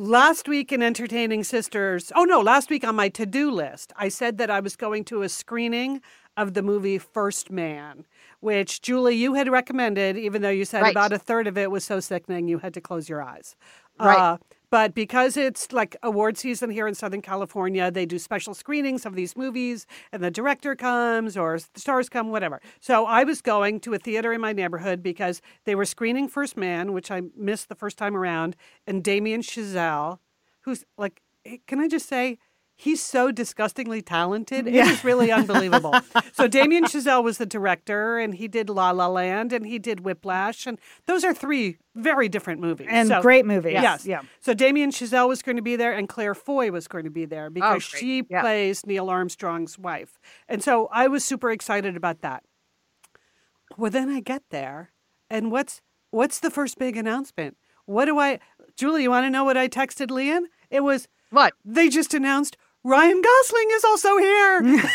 Last week in Entertaining Sisters, oh no, last week on my to do list, I said that I was going to a screening of the movie First Man, which Julie, you had recommended, even though you said Right. about a third of it was so sickening you had to close your eyes. Right. Uh, but because it's like award season here in Southern California, they do special screenings of these movies, and the director comes or the stars come, whatever. So I was going to a theater in my neighborhood because they were screening First Man, which I missed the first time around, and Damien Chazelle, who's like, eh, can I just say, he's so disgustingly talented. It is really unbelievable. so Damien Chazelle was the director, and he did La La Land, and he did Whiplash, and those are three very different movies. And So- great movies. Yes. Yeah. So Damien Chazelle was going to be there, and Claire Foy was going to be there oh, because great. she Yeah. plays Neil Armstrong's wife. And so I was super excited about that. Well, then I get there, and what's what's the first big announcement? What do I, Julie? You want to know what I texted Lian? It was What? they just announced Ryan Gosling is also here.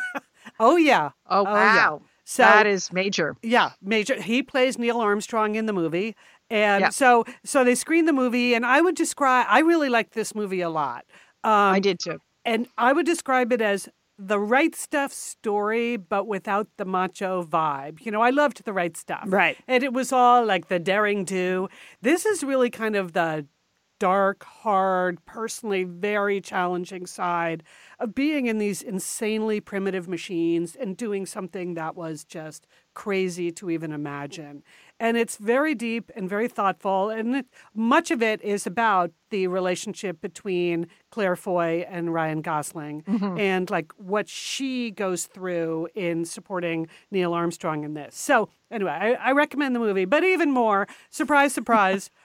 oh yeah. Oh, yeah. wow. So that is major. yeah, major. He plays Neil Armstrong in the movie, and Yeah. so so they screened the movie, and I would describe. I really liked this movie a lot. Um, I did too. and I would describe it as the right stuff story, but without the macho vibe. You know, I loved the right stuff, Right. And it was all like the daring do. This is really kind of the dark, hard, personally very challenging side of being in these insanely primitive machines and doing something that was just crazy to even imagine. And it's very deep and very thoughtful. And it, much of it is about the relationship between Claire Foy and Ryan Gosling mm-hmm. and like what she goes through in supporting Neil Armstrong in this. So, anyway, I, I recommend the movie, but even more, surprise, surprise.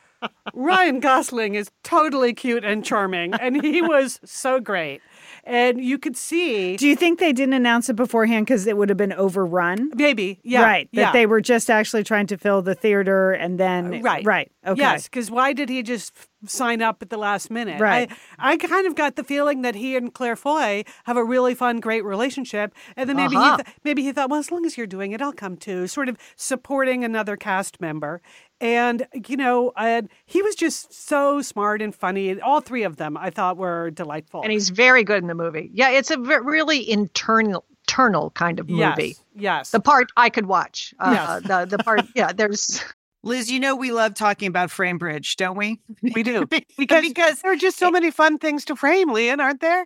Ryan Gosling is totally cute and charming, and he was so great. And you could see, Do you think they didn't announce it beforehand because it would have been overrun? maybe, yeah, right. That yeah. they were just actually trying to fill the theater and then. Right. Right. Okay. Yes, because why did he just sign up at the last minute? Right. I, I kind of got the feeling that he and Claire Foy have a really fun, great relationship, and then maybe Uh-huh. he th- maybe he thought, well, as long as you're doing it, I'll come too. Sort of supporting another cast member, and you know, and he was just so smart and funny. All three of them, I thought, were delightful. And he's very good in the movie. Yeah, it's a really internal, internal kind of movie. yes, yes. The part I could watch. Uh, Yes. The the part. Yeah. There's. Liz, you know we love talking about FrameBridge, don't we? we do because, because there are just so many fun things to frame, Lian, aren't there?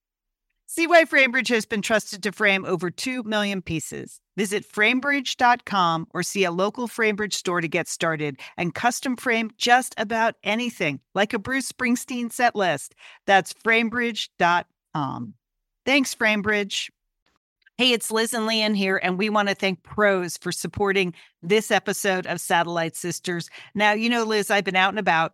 See why FrameBridge has been trusted to frame over 2 million pieces. Visit framebridge.com or see a local FrameBridge store to get started and custom frame just about anything, like a Bruce Springsteen set list. That's framebridge.com. Thanks, FrameBridge. Hey, it's Liz and Lian here, and we want to thank Prose for supporting this episode of Satellite Sisters. Now, you know, Liz, I've been out and about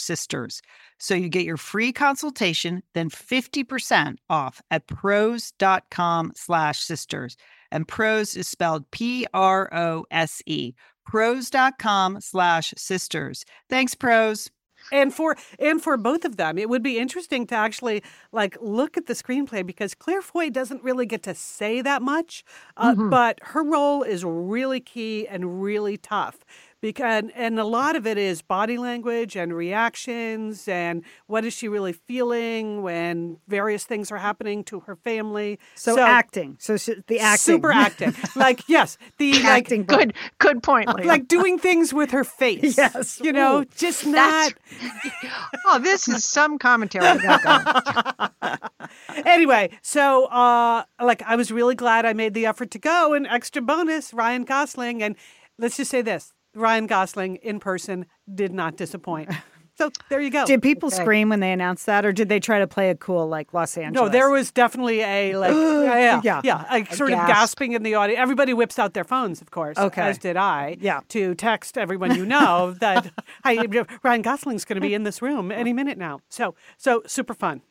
sisters. So you get your free consultation, then 50% off at prose.com slash sisters. And prose is spelled P-R-O-S-E. Prose.com slash sisters. Thanks, Prose. and for and for both of them, it would be interesting to actually like look at the screenplay because Claire Foy doesn't really get to say that much, uh, Mhm. but her role is really key and really tough. Because and a lot of it is body language and reactions and what is she really feeling when various things are happening to her family. So, acting. So she, the acting. super acting. like yes, the like acting. book. Good, good point. Leah. like doing things with her face. Yes. you know, Ooh. just not. Oh, this is some commentary. anyway, so uh like I was really glad I made the effort to go and extra bonus Ryan Gosling and let's just say this, Ryan Gosling in person did not disappoint. So there you go. Did people Okay. scream when they announced that, or did they try to play it cool like Los Angeles? no, there was definitely a like yeah, yeah, Yeah. yeah, like sort of gasp. gasping in the audience. Everybody whips out their phones, of course, Okay. as did I. Yeah. to text everyone you know that hi, Ryan Gosling's going to be in this room any minute now. So so super fun.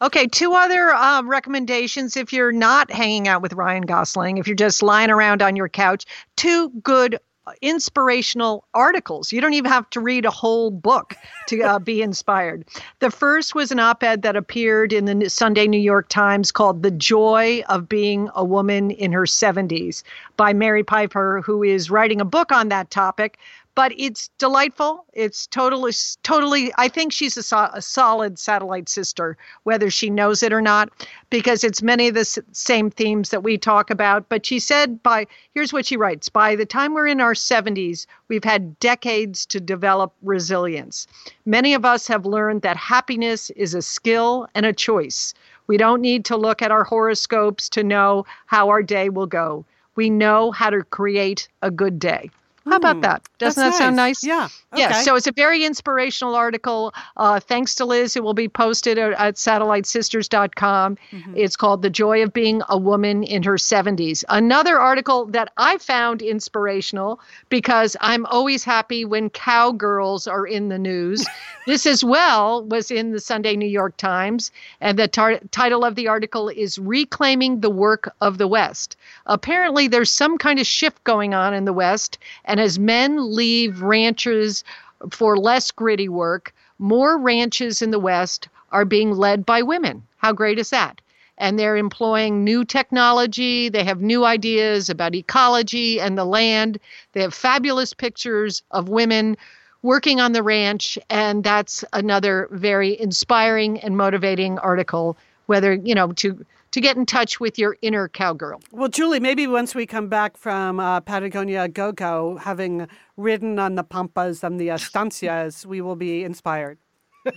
Okay, two other uh, recommendations if you're not hanging out with Ryan Gosling, if you're just lying around on your couch, two good inspirational articles. You don't even have to read a whole book to uh, be inspired. The first was an op ed that appeared in the Sunday New York Times called The Joy of Being a Woman in Her 70s by Mary Pipher, who is writing a book on that topic but it's delightful. It's totally, totally. I think she's a, a solid satellite sister, whether she knows it or not, because it's many of the s- same themes that we talk about. But she said, by here's what she writes: by the time we're in our 70s, we've had decades to develop resilience. Many of us have learned that happiness is a skill and a choice. We don't need to look at our horoscopes to know how our day will go. We know how to create a good day. How about Hmm, that? Doesn't That's that sound nice? Yeah. Yeah, so it's a very inspirational article. Uh, thanks to Liz, it will be posted at, at satellitesisters.com. Mhm. It's called The Joy of Being a Woman in Her 70s. Another article that I found inspirational because I'm always happy when cowgirls are in the news. this as well was in the Sunday New York Times, and the tar- title of the article is Reclaiming the Work of the West. Apparently, there's some kind of shift going on in the West, and as men leave ranches for less gritty work, more ranches in the West are being led by women. How great is that? And they're employing new technology. They have new ideas about ecology and the land. They have fabulous pictures of women working on the ranch. And that's another very inspiring and motivating article, whether, you know, to to get in touch with your inner cowgirl. Well, Julie, maybe once we come back from uh, Patagonia Go Go, having ridden on the pampas and the estancias, we will be inspired.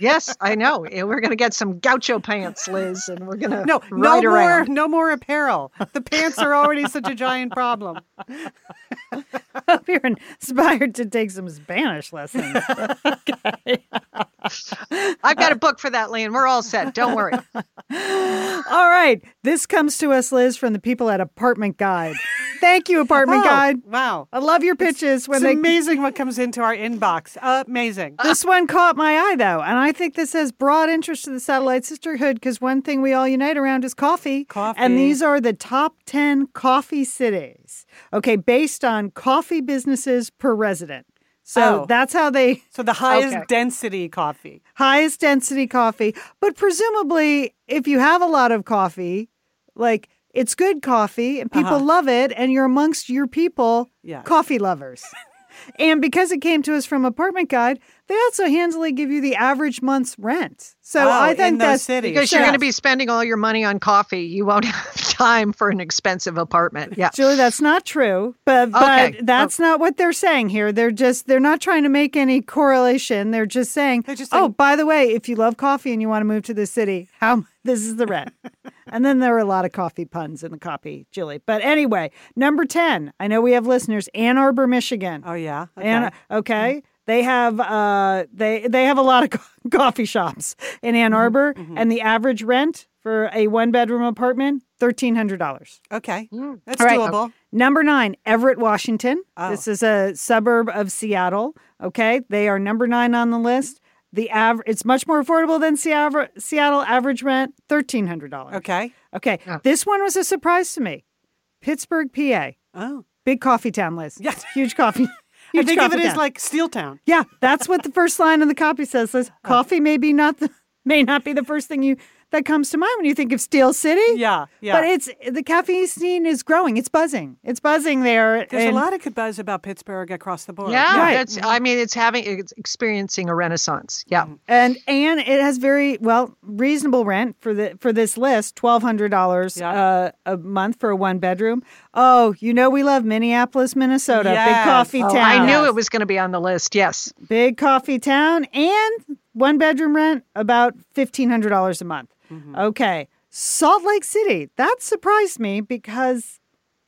Yes, I know. We're going to get some gaucho pants, Liz, and we're going to No, no more, around. no more apparel. The pants are already such a giant problem. hope you're inspired to take some Spanish lessons. I've got a book for that, Lynn. We're all set. Don't worry. All right. This comes to us, Liz, from the people at Apartment Guide. Thank you, Apartment Oh, Guide. Wow. I love your pitches when It's they. amazing what comes into our inbox. Amazing. This one caught my eye, though, and I think this has broad interest to the Satellite Sisterhood because one thing we all unite around is coffee. Coffee. And these are the top 10 coffee cities. Okay, based on coffee businesses per resident. So Oh. that's how they So the highest Okay. density coffee. highest density coffee. But presumably, if you have a lot of coffee, like it's good coffee and people Uh-huh. love it, and you're amongst your people, Yes. coffee lovers. and because it came to us from Apartment Guide, they also handily give you the average month's rent. So Oh, I in think those that's cities. Because you're Yes. going to be spending all your money on coffee. You won't have time for an expensive apartment. Yeah. Julie, that's not true. But but Okay. that's not what they're saying here. They're just they're not trying to make any correlation. They're just saying, They're just oh, by the way, if you love coffee and you want to move to the city, how this is the rent. and then there are a lot of coffee puns in the copy, Julie. But anyway, number ten. I know we have listeners. Ann Arbor, Michigan. Oh yeah. Okay. Ann, okay. They have uh they they have a lot of co- coffee shops in Ann Mm-hmm, Arbor, and the average rent for a one bedroom apartment thirteen hundred dollars. okay. Mm. That's All right. doable. Number nine, Everett, Washington. Oh. This is a suburb of Seattle. Okay, they are number nine on the list. The average, it's much more affordable than Seattle. Seattle average rent thirteen hundred dollars. Okay. Okay, Yeah. this one was a surprise to me. Pittsburgh, PA, Oh. big coffee town, Liz. Yes. huge coffee. I think of it as like Steel Town. yeah, that's what the first line of the copy says. Says oh. coffee may be not the may not be the first thing you that comes to mind when you think of Steel City. Yeah. Yeah. But it's the caffeine scene is growing. It's buzzing. It's buzzing there. There's and- a lot of good buzz about Pittsburgh across the board. Yeah, Right. it's. I mean, it's having it's experiencing a renaissance. Yeah, And and it has very well reasonable rent for the for this list, twelve hundred dollars Yeah. uh, a month for a one bedroom. Oh, you know we love Minneapolis, Minnesota, big coffee Oh, town. I knew it was going to be on the list. Yes. big coffee town, and one bedroom rent about fifteen hundred dollars a month. Mm-hmm. Okay, Salt Lake City. That surprised me because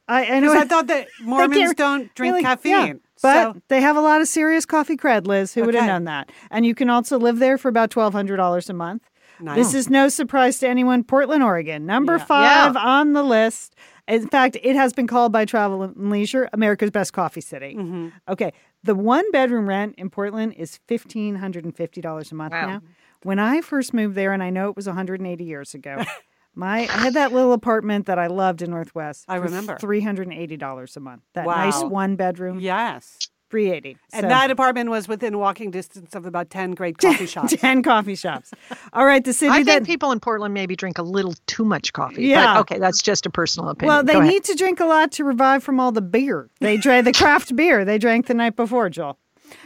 I, I know I thought that Mormons don't drink really- caffeine. yeah, but so they have a lot of serious coffee cred, Liz. Who would have Okay. known that? And you can also live there for about twelve hundred dollars a month. Nice. This is no surprise to anyone. Portland, Oregon, number Yeah. five Yeah. on the list. In fact, it has been called by Travel and Leisure America's best coffee city. Mm-hmm. Okay, the one bedroom rent in Portland is fifteen hundred and fifty dollars a month Wow. now. When I first moved there, and I know it was one hundred and eighty years ago. My, I had that little apartment that I loved in Northwest. I remember. three hundred and eighty dollars a month. That Wow. nice one bedroom, yes. three eighty. And that apartment was within walking distance of about 10 great coffee shops. ten coffee shops. All right, the city I that think people in Portland maybe drink a little too much coffee. Yeah. But okay, that's just a personal opinion. well, they Go ahead. need to drink a lot to revive from all the beer they drank. The craft beer they drank the night before, Joel.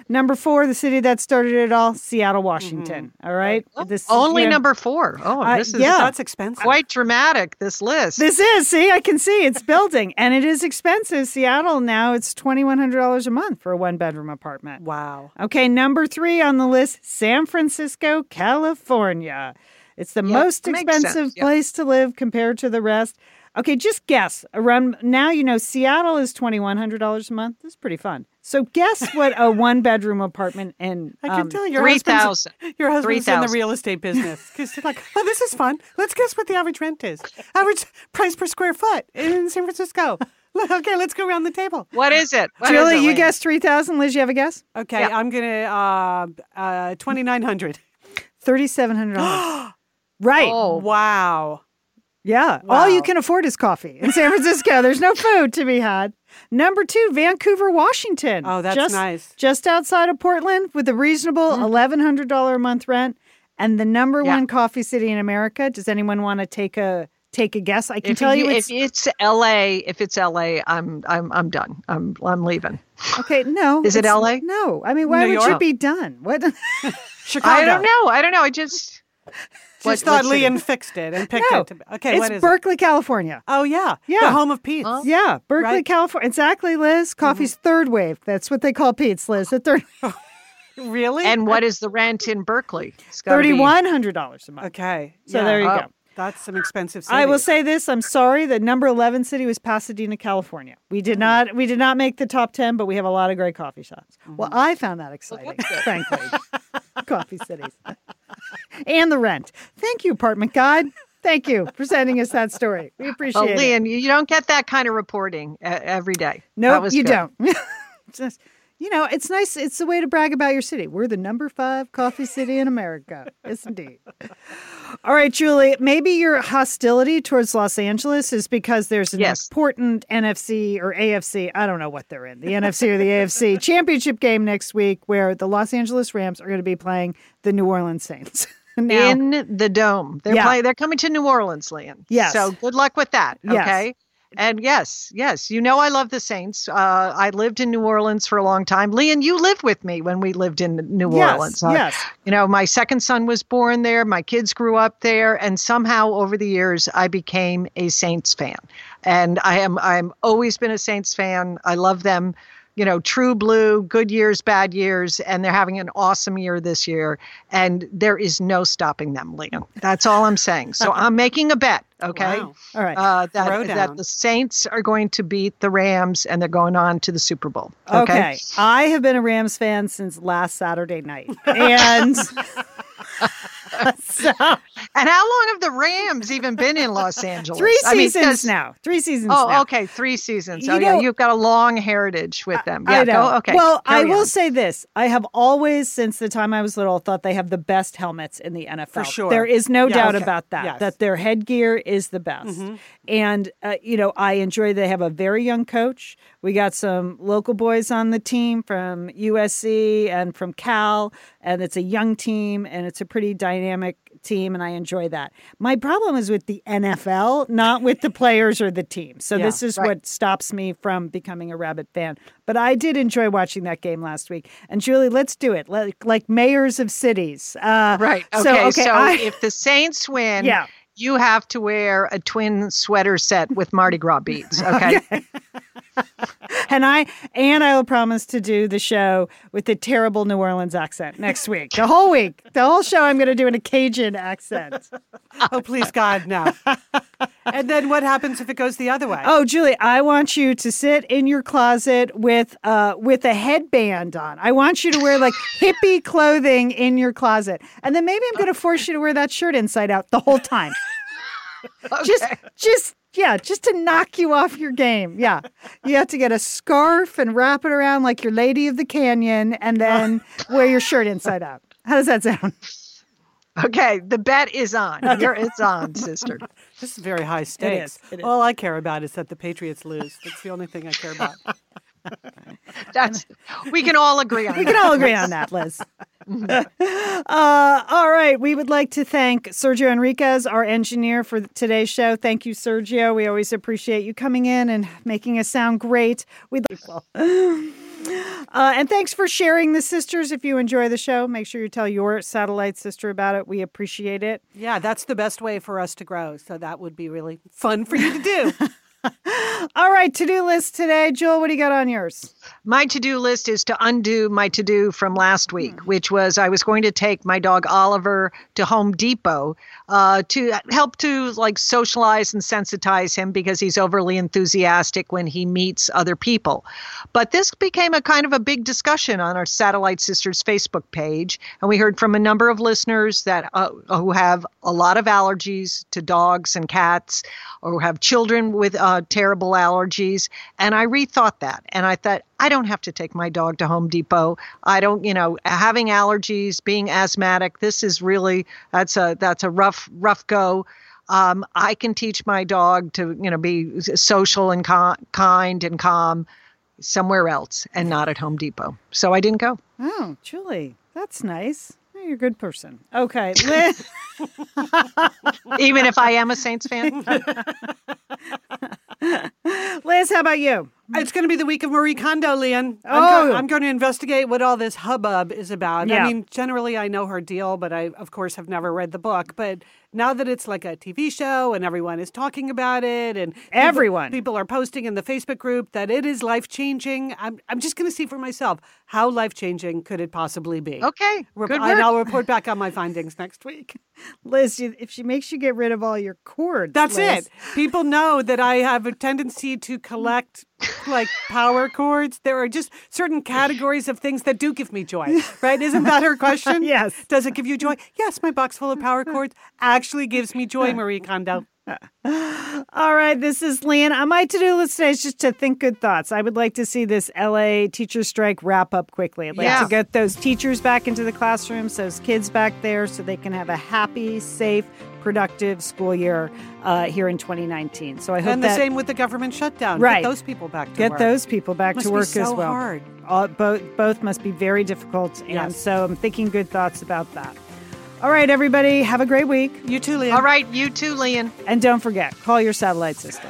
Number four, the city that started it all, Seattle, Washington. All right, this only you know, number four. Oh, Uh, is yeah. That's expensive. quite dramatic. This list. This is see, I can see it's building, and it is expensive. Seattle now it's twenty one hundred dollars a month for a one bedroom apartment. Wow. Okay, number three on the list San Francisco, California. It's the most expensive sense, yeah. place to live compared to the rest. Okay, just guess. Around now, you know Seattle is twenty one hundred dollars a month. This is pretty fun. So guess what a one bedroom apartment in I can um, tell your Three husband's, thousand. your husband's in the real estate business. Because you're like, oh, this is fun. Let's guess what the average rent is. Average price per square foot in San Francisco. Okay, let's go around the table. What is it? What is Julie, it, you Lynn? guessed three thousand. Liz, you have a guess? Okay, Yeah. I'm going to, uh, uh, 2900 Thirty seven hundred dollars. right. Oh, Wow. Yeah. All you can afford is coffee in San Francisco. There's no food to be had. Number two, Vancouver, Washington. Oh, that's just, nice. Just outside of Portland with a reasonable mm-hmm. $1,100 a month rent and the number Yeah. one coffee city in America. Does anyone want to take a take a guess? I can if tell you, if it's it's L.A., if it's L.A., I'm I'm I'm done. I'm I'm leaving. okay. No, Is it LA? No, I mean, why New would you be done? What? Chicago. I don't know. I don't know. I just What- Just thought what? Leon fixed it and picked No, it. To, okay, it's is Berkeley, California. Oh yeah, Yeah. the home of Peet's. Oh. Yeah, Berkeley, Right. California. Exactly, Liz. Mm-hmm. Coffee's third wave. That's what they call Peet's, Liz. The third Really? And what is the rent in Berkeley? It's gotta be- thirty one hundred dollars a month. okay, So yeah. there you Oh. go. That's some expensive. City. I will say this: I'm sorry. The number eleven city was Pasadena, California. We did mm. not we did not make the top ten, but we have a lot of great coffee shops. Well, mm-hmm. I found that exciting, that's good. frankly. coffee cities and the rent. Thank you, apartment guide. Thank you for sending us that story. We appreciate Well, it. Lian, you don't get that kind of reporting every day. No, was you good. don't. Just you know, it's nice. It's a way to brag about your city. We're the number five coffee city in America. Yes, indeed. All right, Julie. Maybe your hostility towards Los Angeles is because there's an Yes. important NFC or AFC. I don't know what they're in. The NFC or the AFC championship game next week, where the Los Angeles Rams are going to be playing the New Orleans Saints. now, in the dome. They're Yeah. play, They're coming to New Orleans, Lian. Yes. So good luck with that. Yes. And yes, yes, you know I love the Saints. Uh, I lived in New Orleans for a long time. Lian, you lived with me when we lived in New yes, Orleans. Yes. You know, my second son was born there. My kids grew up there, and somehow over the years, I became a Saints fan. And I am I'm always been a Saints fan. I love them. You know, true blue, good years, bad years, and they're having an awesome year this year. And there is no stopping them, Lian. That's all I'm saying. So I'm making a bet. Okay. Wow. All right. Uh, that, that the Saints are going to beat the Rams and they're going on to the Super Bowl. Okay. Okay. I have been a Rams fan since last Saturday night. And so And how long have the Rams even been in Los Angeles? three I mean, now. Three seasons Oh, now. okay, three seasons. You oh, yeah, know- you've got a long heritage with them. Yeah, I know. go- okay. Well, I carry will on. say this. I have always, since the time I was little, thought they have the best helmets in the NFL. For sure. There is no Yeah, doubt okay. about that, Yes. that their headgear is the best. And, uh, you know, I enjoy they have a very young coach. We got some local boys on the team from USC and from Cal, and it's a young team and it's a pretty dynamic team, and I enjoy that. My problem is with the NFL, not with the players or the team. So Yeah, this is right. what stops me from becoming a rabbit fan. But I did enjoy watching that game last week. And Julie, let's do it like, like mayors of cities. Uh, Right. Okay. So, So, I- if the Saints win, Yeah. you have to wear a twin sweater set with Mardi Gras beads. Okay. and I and I will promise to do the show with the terrible New Orleans accent next week. The whole week, the whole show, I'm going to do in a Cajun accent. Oh, please God, no. and then what happens if it goes the other way? Oh, Julie, I want you to sit in your closet with uh with a headband on. I want you to wear like hippie clothing in your closet, and then maybe I'm going to force you to wear that shirt inside out the whole time. Just, just. Yeah, just to knock you off your game. Yeah. You have to get a scarf and wrap it around like your lady of the canyon and then wear your shirt inside out. How does that sound? Okay. The bet is on. You're, it's on, sister. This is very high stakes. it is. All I care about is that the Patriots lose. That's the only thing I care about. That's we can all agree on We that. can all agree on that, Liz. uh, all right. We would like to thank Sergio Enriquez, our engineer for today's show. Thank you, Sergio. We always appreciate you coming in and making us sound great. We'd uh, and thanks for sharing the sisters. If you enjoy the show, make sure you tell your satellite sister about it. We appreciate it. Yeah, that's the best way for us to grow. So that would be really fun for you to do. All right, to do list today. Jewel, what do you got on yours? My to do list is to undo my to do from last week, which was I was going to take my dog Oliver to Home Depot uh, to help to like socialize and sensitize him because he's overly enthusiastic when he meets other people. But this became a kind of a big discussion on our Satellite Sisters Facebook page, and we heard from a number of listeners that uh, who have a lot of allergies to dogs and cats, or have children with uh, terrible allergies. And I rethought that, and I thought I don't have to take my dog to Home Depot. I don't, you know, having allergies, being asthmatic. This is really that's a that's a rough rough go. Um, I can teach my dog to, you know, be social and kind and calm somewhere else and not at Home Depot. So I didn't go. Oh, Julie, that's nice. You're a good person. Okay, Liz. Even if I am a Saints fan. Liz, how about you? It's going to be the week of Marie Kondo, Lian. I'm, Oh. go- I'm going to investigate what all this hubbub is about. Yeah. I mean, generally, I know her deal, but I, of course, have never read the book. But now that it's like a TV show and everyone is talking about it, and Everyone. people are posting in the Facebook group that it is life changing. I'm, I'm just going to see for myself how life changing could it possibly be. Okay. Rep- Good and work. I'll report back on my findings next week. Liz, if she makes you get rid of all your cords, That's Liz. it. People know that I have a tendency to collect like power cords. There are just certain categories of things that do give me joy, right? Isn't that her question? Yes. Does it give you joy? Yes, my box full of power cords actually gives me joy, Marie Kondo. All right, this is Lian. On my to-do list today is just to think good thoughts. I would like to see this LA teacher strike wrap up quickly. I'd like Yeah. to get those teachers back into the classrooms, those kids back there, so they can have a happy, safe, productive school year uh, here in 2019. So I hope And the that same with the government shutdown. Right. Get those people back to get work. those people back to work so as well. hard. All, both both must be very difficult, and Yes. so I'm thinking good thoughts about that. All right, everybody, have a great week, You too, Lian. All right. You too, Lian. and don't forget, call your satellite sister.